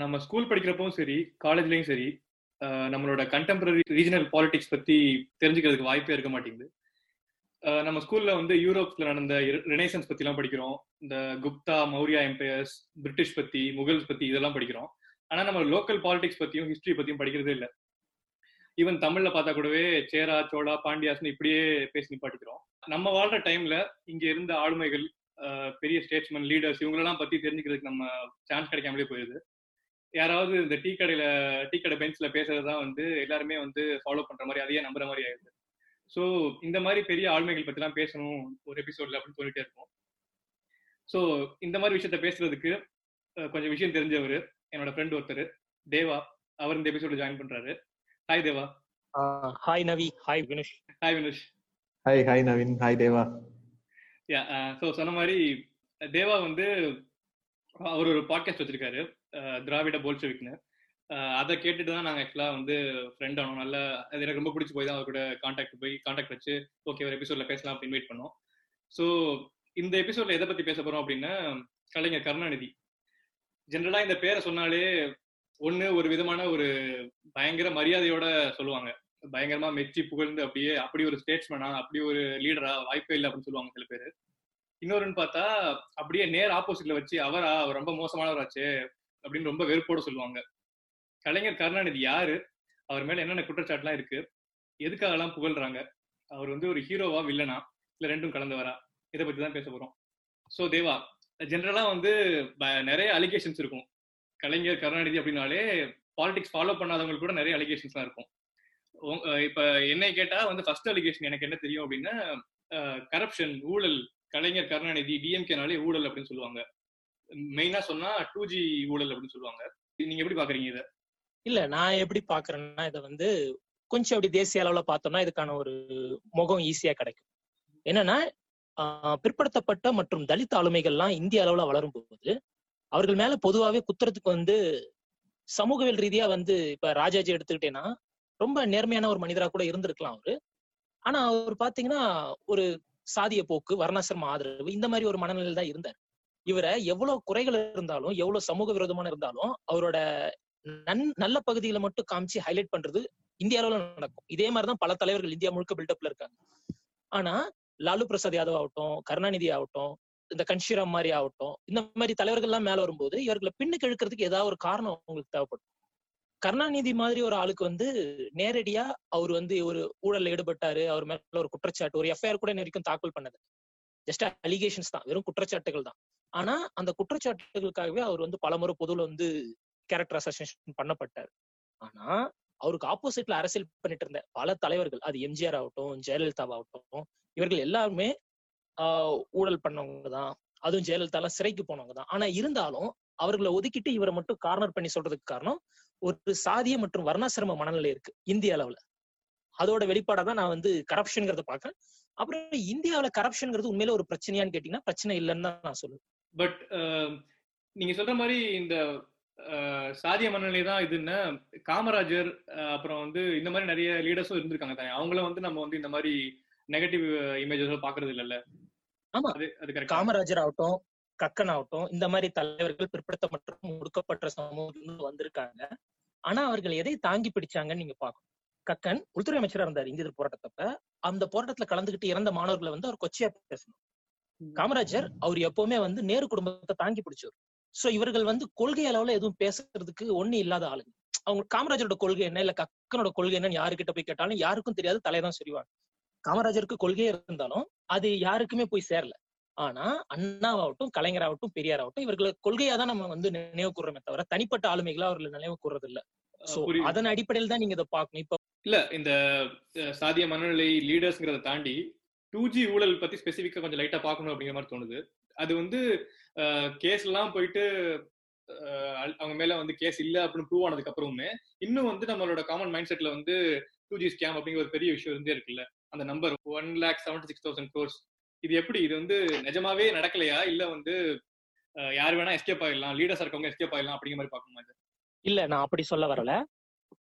நம்ம ஸ்கூல் படிக்கிறப்பவும் சரி காலேஜ்லயும் சரி நம்மளோட கண்டெம்பரரி ரீஜனல் பாலிடிக்ஸ் பத்தி தெரிஞ்சுக்கிறதுக்கு வாய்ப்பே இருக்க மாட்டேங்குது. நம்ம ஸ்கூல்ல வந்து யூரோப்ல நடந்த ரினேசன்ஸ் பத்தி எல்லாம் படிக்கிறோம். இந்த குப்தா மௌரியா எம்பையர்ஸ் பிரிட்டிஷ் பத்தி முகல்ஸ் பத்தி இதெல்லாம் படிக்கிறோம். ஆனா நம்ம லோக்கல் பாலிடிக்ஸ் பத்தியும் ஹிஸ்டரி பத்தியும் படிக்கிறதே இல்ல. ஈவன் தமிழ்ல பார்த்தா கூடவே சேரா சோழா பாண்டியாஸ்னு இப்படியே பேசி நிப்பாட்டிக்கிறோம். நம்ம வாழ்ற டைம்ல இங்க இருந்த ஆளுமைகள் பெரிய ஸ்டேட்ஸ்மேன் லீடர்ஸ் இவங்களெல்லாம் பத்தி தெரிஞ்சுக்கிறதுக்கு நம்ம சான்ஸ் கிடைக்காமலே போயிருது. யாராவது இந்த டீ கடையில டீ கடை பெஞ்ச்ல பேசுறதுதான் வந்து எல்லாருமே வந்து ஃபாலோ பண்ற மாதிரி அதையே நம்புற மாதிரி ஆயிடுது. ஸோ இந்த மாதிரி பெரிய ஆளுமைகள் பத்திலாம் பேசணும் ஒரு எபிசோட்ல அப்படின்னு சொல்லிட்டே இருக்கோம் ஸோ இந்த மாதிரி விஷயத்த பேசுறதுக்கு கொஞ்சம் விஷயம் தெரிஞ்சவர் என்னோட ஃப்ரெண்ட் ஒருத்தர் தேவா. அவர் இந்த எபிசோட ஜாயின் பண்றாரு. Hi Deva. Hi Navi hi Vinush hi Vinush hi hi Naveen hi Deva. Yeah so சொன்ன மாதிரி தேவா வந்து அவர் ஒரு பாட்காஸ்ட் வச்சிருக்காரு. திராவிட போல்செவிக்னு அஹ், அதை கேட்டுட்டு தான் நாங்கள் ஆக்சுவலாக வந்து ஃப்ரெண்ட் ஆனோம். நல்ல அது எனக்கு ரொம்ப பிடிச்சி போய் தான் அவர் கூட காண்டாக்ட் போய் காண்டாக்ட் வச்சு ஓகே ஒரு எபிசோட்ல பேசலாம் அப்படின்னு வெயிட் பண்ணோம். ஸோ இந்த எபிசோட்ல எதை பத்தி பேச போறோம் அப்படின்னா கலைஞர் கருணாநிதி. ஜென்ரலாக இந்த பேரை சொன்னாலே ஒண்ணு ஒரு விதமான ஒரு பயங்கர மரியாதையோட சொல்லுவாங்க. பயங்கரமா மெச்சி புகழ்ந்து அப்படியே அப்படி ஒரு ஸ்டேட்ஸ்மேனா அப்படி ஒரு லீடரா வாய்ப்பே இல்லை அப்படின்னு சொல்லுவாங்க சில பேர். இன்னொருன்னு பார்த்தா அப்படியே நேர் ஆப்போசிட்ல வச்சு அவரா அவர் ரொம்ப மோசமானவராச்சு அப்படின்னு ரொம்ப வெறுப்போட சொல்லுவாங்க. கலைஞர் கருணாநிதி யாரு? அவர் மேல என்னென்ன குற்றச்சாட்டுலாம் இருக்கு? எதுக்காகலாம் புகழ்றாங்க? அவர் வந்து ஒரு ஹீரோவா வில்லனா இல்ல ரெண்டும் கலந்தவரா? இதை பத்தி தான் பேச போறோம். சோ தேவா ஜென்ரலா வந்து ப- நிறைய அலிகேஷன்ஸ் இருக்கும். கலைஞர் கருணாநிதி அப்படின்னாலே பாலிடிக்ஸ் ஃபாலோ பண்ணாதவங்களுக்கு கூட நிறைய அலிகேஷன்ஸ்லாம் இருக்கும். இப்ப என்னை கேட்டா வந்து ஃபர்ஸ்ட் அலிகேஷன் எனக்கு என்ன தெரியும் அப்படின்னா கரப்ஷன் ஊழல் கலைஞர் கருணாநிதி டிஎம்கேனாலே ஊழல் அப்படின்னு சொல்லுவாங்க. மெயினா சொன்னா டூ ஜி ஊழல் அப்படின்னு சொல்லுவாங்க. நீங்க எப்படி பாக்குறீங்க இத? இல்ல நான் எப்படி பாக்குறேன்னா இதை வந்து கொஞ்சம் அப்படி தேசிய அளவுல பார்த்தோம்னா இதுக்கான ஒரு முகம் ஈஸியா கிடைக்கும். என்னன்னா ஆஹ் பிற்படுத்தப்பட்ட மற்றும் தலித் ஆளுமைகள்லாம் இந்திய அளவுல வளரும் போது அவர்கள் மேல பொதுவாவே குத்துறதுக்கு வந்து சமூகவியல் ரீதியா வந்து இப்ப ராஜாஜி எடுத்துக்கிட்டேன்னா ரொம்ப நேர்மையான ஒரு மனிதரா கூட இருந்திருக்கலாம் அவரு. ஆனா அவர் பாத்தீங்கன்னா ஒரு சாதிய போக்கு வர்ணாசிரம ஆதரவு இந்த மாதிரி ஒரு மனநிலையில் தான் இருந்தார். இவரை எவ்வளவு குறைகள் இருந்தாலும் எவ்வளவு சமூக விரோதமான இருந்தாலும் அவரோட நன் நல்ல பகுதிகளை மட்டும் காமிச்சு ஹைலைட் பண்றது இந்திய அளவுல நடக்கும். இதே மாதிரிதான் பல தலைவர்கள் இந்தியா முழுக்க பில்டப்ல இருக்காங்க. ஆனா லாலு பிரசாத் யாதவ் ஆகட்டும் கருணாநிதி ஆகட்டும் இந்த கன்ஷிராம் மாதிரி ஆகட்டும் இந்த மாதிரி தலைவர்கள் எல்லாம் மேல வரும்போது இவர்களை பின்னுக்கு இழுக்கிறதுக்கு ஏதாவது ஒரு காரணம் உங்களுக்கு தேவைப்படும். கருணாநிதி மாதிரி ஒரு ஆளுக்கு வந்து நேரடியா அவர் வந்து ஒரு ஊழல்ல ஈடுபட்டாரு அவர் மேல ஒரு குற்றச்சாட்டு ஒரு எஃப்ஐஆர் கூட வரைக்கும் தாக்கல் பண்ணது. ஜஸ்ட் அலிகேஷன்ஸ் தான். வெறும் குற்றச்சாட்டுகள் தான். ஆனா அந்த குற்றச்சாட்டுகளுக்காகவே அவர் வந்து பலமுறை பொதுவில் வந்து கேரக்டர் அசோசியேஷன் பண்ணப்பட்டார். ஆனா அவருக்கு ஆப்போசிட்ல அரசியல் பண்ணிட்டு இருந்த பல தலைவர்கள் அது எம்ஜிஆர் ஆகட்டும் ஜெயலலிதா ஆகட்டும் இவர்கள் எல்லாருமே ஆஹ் ஊழல் பண்ணவங்க தான். அதுவும் ஜெயலலிதா சிறைக்கு போனவங்க தான். ஆனா இருந்தாலும் அவர்களை ஒதுக்கிட்டு இவரை மட்டும் கார்னர் பண்ணி சொல்றதுக்கு காரணம் ஒரு சாதிய மற்றும் வர்ணாசிரம மனநிலை இருக்கு இந்திய அளவுல. அதோட வெளிப்பாடா தான் நான் வந்து கரப்ஷன்ங்கிறத பாக்குறேன் அப்புறம் இந்தியாவில கரப்ஷன்ங்கிறது உண்மையில ஒரு பிரச்சனையான்னு கேட்டீங்கன்னா பிரச்சனை இல்லைன்னு தான் நான் சொல்லுவேன். பட் நீங்க சொல்ற மாதிரி இந்த சாதிய மனநிலை தான் இதுன்னு காமராஜர் அப்புறம் வந்து இந்த மாதிரி நிறைய லீடர்ஸும் இருந்திருக்காங்க தானே. அவங்கள வந்து நம்ம வந்து இந்த மாதிரி நெகட்டிவ் இமேஜஸ் பாக்குறது இல்லல்ல? ஆமா. அது காமராஜர் ஆகட்டும் கக்கன் ஆகட்டும் இந்த மாதிரி தலைவர்கள் பிற்படுத்த மற்றும் ஒடுக்கப்பட்ட சமூகத்தில் வந்திருக்காங்க. ஆனா அவர்கள் எதை தாங்கி பிடிச்சாங்கன்னு நீங்க பார்க்கணும். கக்கன் உள்துறை அமைச்சரா இருந்தார் இந்திய போராட்டத்தப்ப. அந்த போராட்டத்துல கலந்துகிட்டு இறந்த மாணவர்களை வந்து அவர் கொச்சையா பேசணும். காமராஜர் அவர் எப்பவுமே வந்து நேரு குடும்பத்தை தாங்கி பிடிச்சவர். சோ இவர்கள் வந்து கொள்கை அளவுல எதுவும் பேசுறதுக்கு ஒண்ணு இல்லாத ஆளுங்க. அவங்க காமராஜரோட கொள்கை என்ன? இல்ல கக்கனோட கொள்கை என்னன்னு யாருக்கிட்ட போய் கேட்டாலும் யாருக்கும் தெரியாது தலைதான் சொல்லுவாங்க காமராஜருக்கு கொள்கையே இருந்தாலும் அது யாருக்குமே போய் சேரல. ஆனா அண்ணாவாகட்டும் கலைஞராகட்டும் பெரியாராகட்டும் இவர்களை கொள்கையா தான் நம்ம வந்து நினைவு கூறுறோமே தவிர தனிப்பட்ட ஆளுமைகளா அவர்களை நினைவு கூறுறது இல்ல சோ. அதன் அடிப்படையில் தான் நீங்க இதை பார்க்கணும். இப்ப இல்ல இந்த சாதிய மனநிலை லீடர்ஸ்ங்கிறத தாண்டி டூ ஜி ஊழல் பத்தி ஸ்பெசிஃபிக்கா கொஞ்சம் லைட்டா பார்க்கணும் அப்படிங்கிற மாதிரி தோணுது. அது வந்து கேஸ் எல்லாம் போயிட்டு அவங்க மேல வந்து கேஸ் இல்ல அப்படின்னு ப்ரூவ் ஆனதுக்கு அப்புறமுமே இன்னும் வந்து நம்மளோட காமன் மைண்ட் செட்ல வந்து டூ ஜி ஸ்கேம் அப்படிங்கிற ஒரு பெரிய விஷயம் இருந்தே இருக்குல்ல? அந்த number one lakh seventy six thousand crores இது எப்படி? இது வந்து நிஜமாவே நடக்கலையா? இல்ல வந்து யார் வேணா எஸ்கேப் ஆயிடலாம் லீடர்ஸ் இருக்கவங்க எஸ்கேப் ஆயிடலாம் அப்படிங்கிற மாதிரி பார்க்கணுமா இல்ல நான் அப்படி சொல்ல வரல.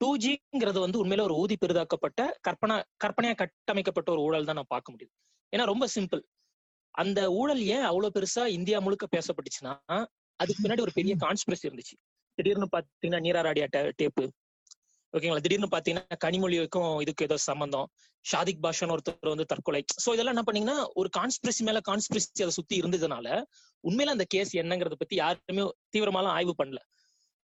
டூ ஜிங்கிறது வந்து உண்மையில ஒரு ஊதி பெரிதாக்கப்பட்ட கற்பனை கற்பனையா கட்டமைக்கப்பட்ட ஒரு ஊழல் தான் நான் பார்க்க முடியுது. ஏன்னா ரொம்ப சிம்பிள் அந்த ஊழல் ஏன் அவ்வளவு பெருசா இந்தியா முழுக்க பேசப்பட்டுச்சுன்னா அதுக்கு முன்னாடி ஒரு பெரிய கான்ஸ்பிரசி இருந்துச்சு. திடீர்னு பாத்தீங்கன்னா நீராராடியா டேப்பு ஓகேங்களா? திடீர்னு பாத்தீங்கன்னா கனிமொழிக்கும் இதுக்கு ஏதோ சம்பந்தம். ஷாதிக் பாஷன் ஒருத்தர் வந்து தற்கொலை. சோ இதெல்லாம் என்ன பண்ணீங்கன்னா ஒரு கான்ஸ்பிரசி மேல கான்ஸ்பிரசி அதை சுத்தி இருந்ததுனால உண்மையில அந்த கேஸ் என்னங்கிறத பத்தி யாருமே தீவிரமாலாம் ஆய்வு பண்ணல.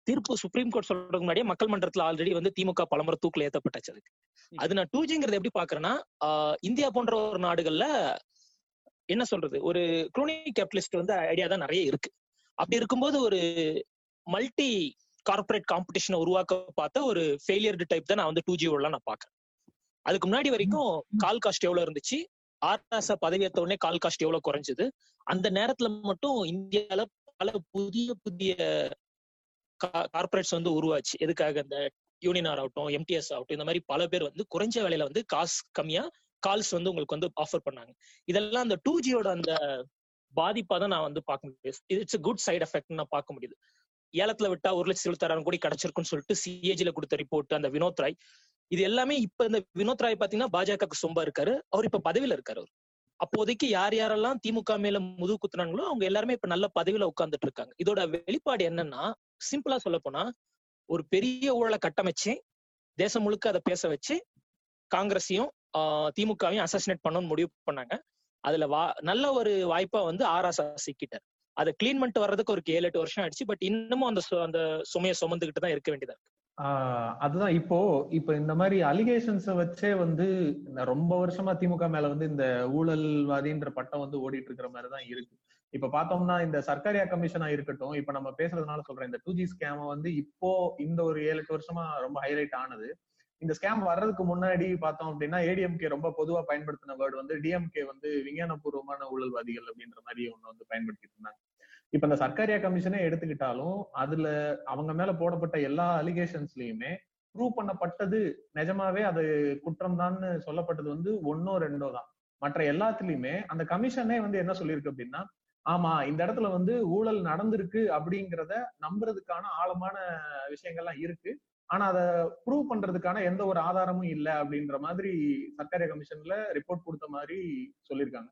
தீர்ப்பு சுப்ரீம் கோர்ட் சொல்றதுக்கு முன்னாடியே மக்கள் மன்றத்துல ஆல்ரெடி வந்து திமுக பலமுறை தூக்கில் ஏத்தப்பட்டாச்சு அதுக்கு. அது நான் டூ ஜிங்கிறத எப்படி பாக்குறேன்னா இந்தியா போன்ற ஒரு நாடுகள்ல என்ன சொல்றது ஒரு குரோனி கேபிட்டலிஸ்ட் வந்து ஐடியா தான் நிறைய இருக்கு. அப்படி இருக்கும்போது ஒரு மல்டி கார்பரேட் காம்படிஷனை உருவாக்க பார்த்த ஒரு ஃபெயிலியர்டு டைப் தான் நான் வந்து டூ ஜி நான் பாக்குறேன். அதுக்கு முன்னாடி வரைக்கும் கால் காஸ்ட் எவ்வளவு இருந்துச்சு? ஆர்டாச பதவி ஏத்த உடனே கால் காஸ்ட் எவ்வளவு குறைஞ்சது? அந்த நேரத்துல மட்டும் இந்தியால பல புதிய புதிய கார்பரேட்ஸ் வந்து உருவாச்சு. எதுக்காக? இந்த யூனியனார் ஆகட்டும் எம்டிஎஸ் ஆகட்டும் இந்த மாதிரி பல பேர் வந்து குறைஞ்ச விலையில வந்து காசு கம்மியா கால்ஸ் வந்து உங்களுக்கு வந்து ஆஃபர் பண்ணாங்க. இதெல்லாம் அந்த டூ ஜியோட அந்த பாதிப்பா தான் நான் வந்து பார்க்க முடியுது. இட்ஸ் குட் சைடு எஃபெக்ட் நான் பார்க்க முடியுது. ஏலத்துல விட்டா ஒரு லட்சத்தி எழுபத்தாயிரம் கோடி கிடைச்சிருக்குன்னு சொல்லிட்டு சிஏஜில கொடுத்த ரிப்போர்ட் அந்த வினோத் ராய். இது எல்லாமே இப்ப இந்த வினோத் ராய் பாத்தீங்கன்னா பாஜகவுக்கு சொம்பா இருக்காரு. அவர் இப்ப பதவியில இருக்காரு அவர். அப்போதைக்கு யார் யாரெல்லாம் திமுக மேல முதுகு குத்துனாங்களோ அவங்க எல்லாருமே இப்ப நல்ல பதவியில உட்கார்ந்துட்டு இருக்காங்க. இதோட வெளிப்பாடு என்னன்னா சிம்பிளா சொல்ல போனா ஒரு பெரிய ஊழலை கட்டமைச்சு தேசம் முழுக்க அதை பேச வச்சு காங்கிரஸையும் திமுகவையும் அசசினேட் பண்ணணும்னு முடிவு பண்ணாங்க. அதுல வா நல்ல ஒரு வாய்ப்பா வந்து ஆராசா சிக்கிட்டார். அதை கிளீன் பண்ணிட்டு வர்றதுக்கு ஒரு ஏழு எட்டு வருஷம் ஆயிடுச்சு. பட் இன்னமும் அந்த அந்த சுமையை சுமந்துகிட்டு தான் இருக்க வேண்டியதா இருக்கு. அதுதான் இப்போ இப்ப இந்த மாதிரி அலிகேஷன்ஸ வச்சே வந்து ரொம்ப வருஷமா திமுக மேல வந்து இந்த ஊழல்வாதின்ற பட்டம் வந்து ஓடிட்டு இருக்கிற மாதிரிதான் இருக்கு. இப்ப பார்த்தோம்னா இந்த சர்க்காரியா கமிஷனா இருக்கட்டும் இப்ப நம்ம பேசுறதுனால சொல்றேன் இந்த டூ ஜி ஸ்கேம வந்து இப்போ இந்த ஒரு ஏழு எட்டு வருஷமா ரொம்ப ஹைலைட் ஆனது. இந்த ஸ்கேம் வர்றதுக்கு முன்னாடி பார்த்தோம் அப்படின்னா ஏடிஎம்கே ரொம்ப பொதுவா பயன்படுத்தின வேர்டு வந்து டிஎம்கே வந்து விஞ்ஞானபூர்வமான ஊழல்வாதிகள் அப்படின்ற மாதிரி ஒண்ணு வந்து பயன்படுத்திட்டு இருந்தாங்க. இப்ப இந்த சர்க்காரியா கமிஷனே எடுத்துக்கிட்டாலும் அதுல அவங்க மேல போடப்பட்ட எல்லா அலிகேஷன்ஸ்லயுமே ப்ரூவ் பண்ணப்பட்டது நிஜமாவே அது குற்றம் தான் சொல்லப்பட்டது வந்து ஒன்னோ ரெண்டோ தான். மற்ற எல்லாத்துலயுமே அந்த கமிஷனே வந்து என்ன சொல்லியிருக்கு அப்படின்னா ஆமா இந்த இடத்துல வந்து ஊழல் நடந்திருக்கு அப்படிங்கிறத நம்புறதுக்கான ஆழமான விஷயங்கள்லாம் இருக்கு. ஆனா அதை ப்ரூவ் பண்றதுக்கான எந்த ஒரு ஆதாரமும் இல்ல அப்படின்ற மாதிரி சர்க்காரிய கமிஷன்ல ரிப்போர்ட் கொடுத்த மாதிரி சொல்லியிருக்காங்க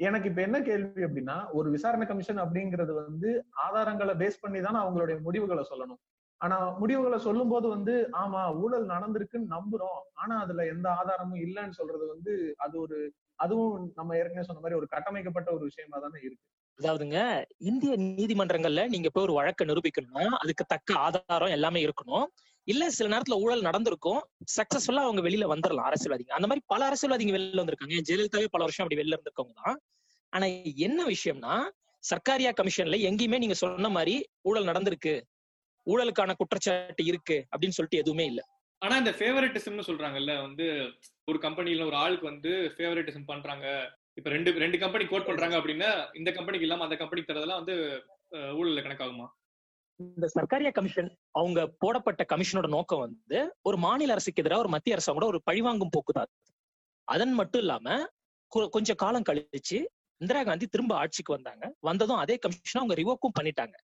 எனக்கு இப்ப என்ன கேள்வி அப்படின்னா ஒரு விசாரணை கமிஷன் அப்படிங்கிறது வந்து ஆதாரங்களை பேஸ் பண்ணி தானே அவங்களுடைய முடிவுகளை சொல்லணும். ஆனா முடிவுகளை சொல்லும் போது வந்து ஆமா ஊழல் நடந்திருக்குன்னு நம்புறோம். ஆனா அதுல எந்த ஆதாரமும் இல்லைன்னு சொல்றது வந்து அது ஒரு அதுவும் நம்ம ஏற்கனவே சொன்ன மாதிரி ஒரு கட்டமைக்கப்பட்ட ஒரு விஷயமா தானே இருக்கு. அதாவதுங்க இந்திய நீதிமன்றங்கள்ல நீங்க போய் ஒரு வழக்கை நிரூபிக்கணும்னா அதுக்கு தக்க ஆதாரம் எல்லாமே இருக்கணும். இல்ல சில நேரத்துல ஊழல் நடந்திருக்கும். சக்சஸ்ஃபுல்லா அவங்க வெளியில வந்துடலாம் அரசியல்வாதிங்க. அந்த மாதிரி பல அரசியல்வாதிங்க வெளியில வந்திருக்காங்க. ஜெயலலிதாவே பல வருஷம் அப்படி வெளில இருந்திருக்கவங்க தான். ஆனா என்ன விஷயம்னா சர்க்காரியா கமிஷன்ல எங்கேயுமே நீங்க சொன்ன மாதிரி ஊழல் நடந்திருக்கு. ஊழலுக்கான குற்றச்சாட்டு இருக்கு அப்படின்னு சொல்லிட்டு எதுவுமே இல்ல. ஆனா இந்த ஃபேவரட்டிசம்னு சொல்றாங்கல்ல வந்து ஒரு கம்பெனில ஒரு ஆளுக்கு வந்து ஃபேவரட்டிசம் பண்றாங்க. இப்ப ரெண்டு ரெண்டு கம்பெனி கோட் பண்றாங்க அப்படின்னா இந்த கம்பெனிக்கு இல்லாம அந்த கம்பெனிக்கு தரதெல்லாம் வந்து ஊழல்ல கணக்காகுமா? இந்த சர்க்காரியா கமிஷன் அவங்க போடப்பட்ட கமிஷனோட நோக்கம் வந்து ஒரு மாநில அரசுக்கு எதிராக ஒரு மத்திய அரசோட ஒரு பழிவாங்கும் போக்குதான் அதன் மட்டும் இல்லாம கொஞ்சம் காலம் கழிச்சு இந்திரா காந்தி திரும்ப ஆட்சிக்கு வந்தாங்க. வந்ததும் அதே கமிஷனை அவங்க ரிவோக்கும் பண்ணிட்டாங்க.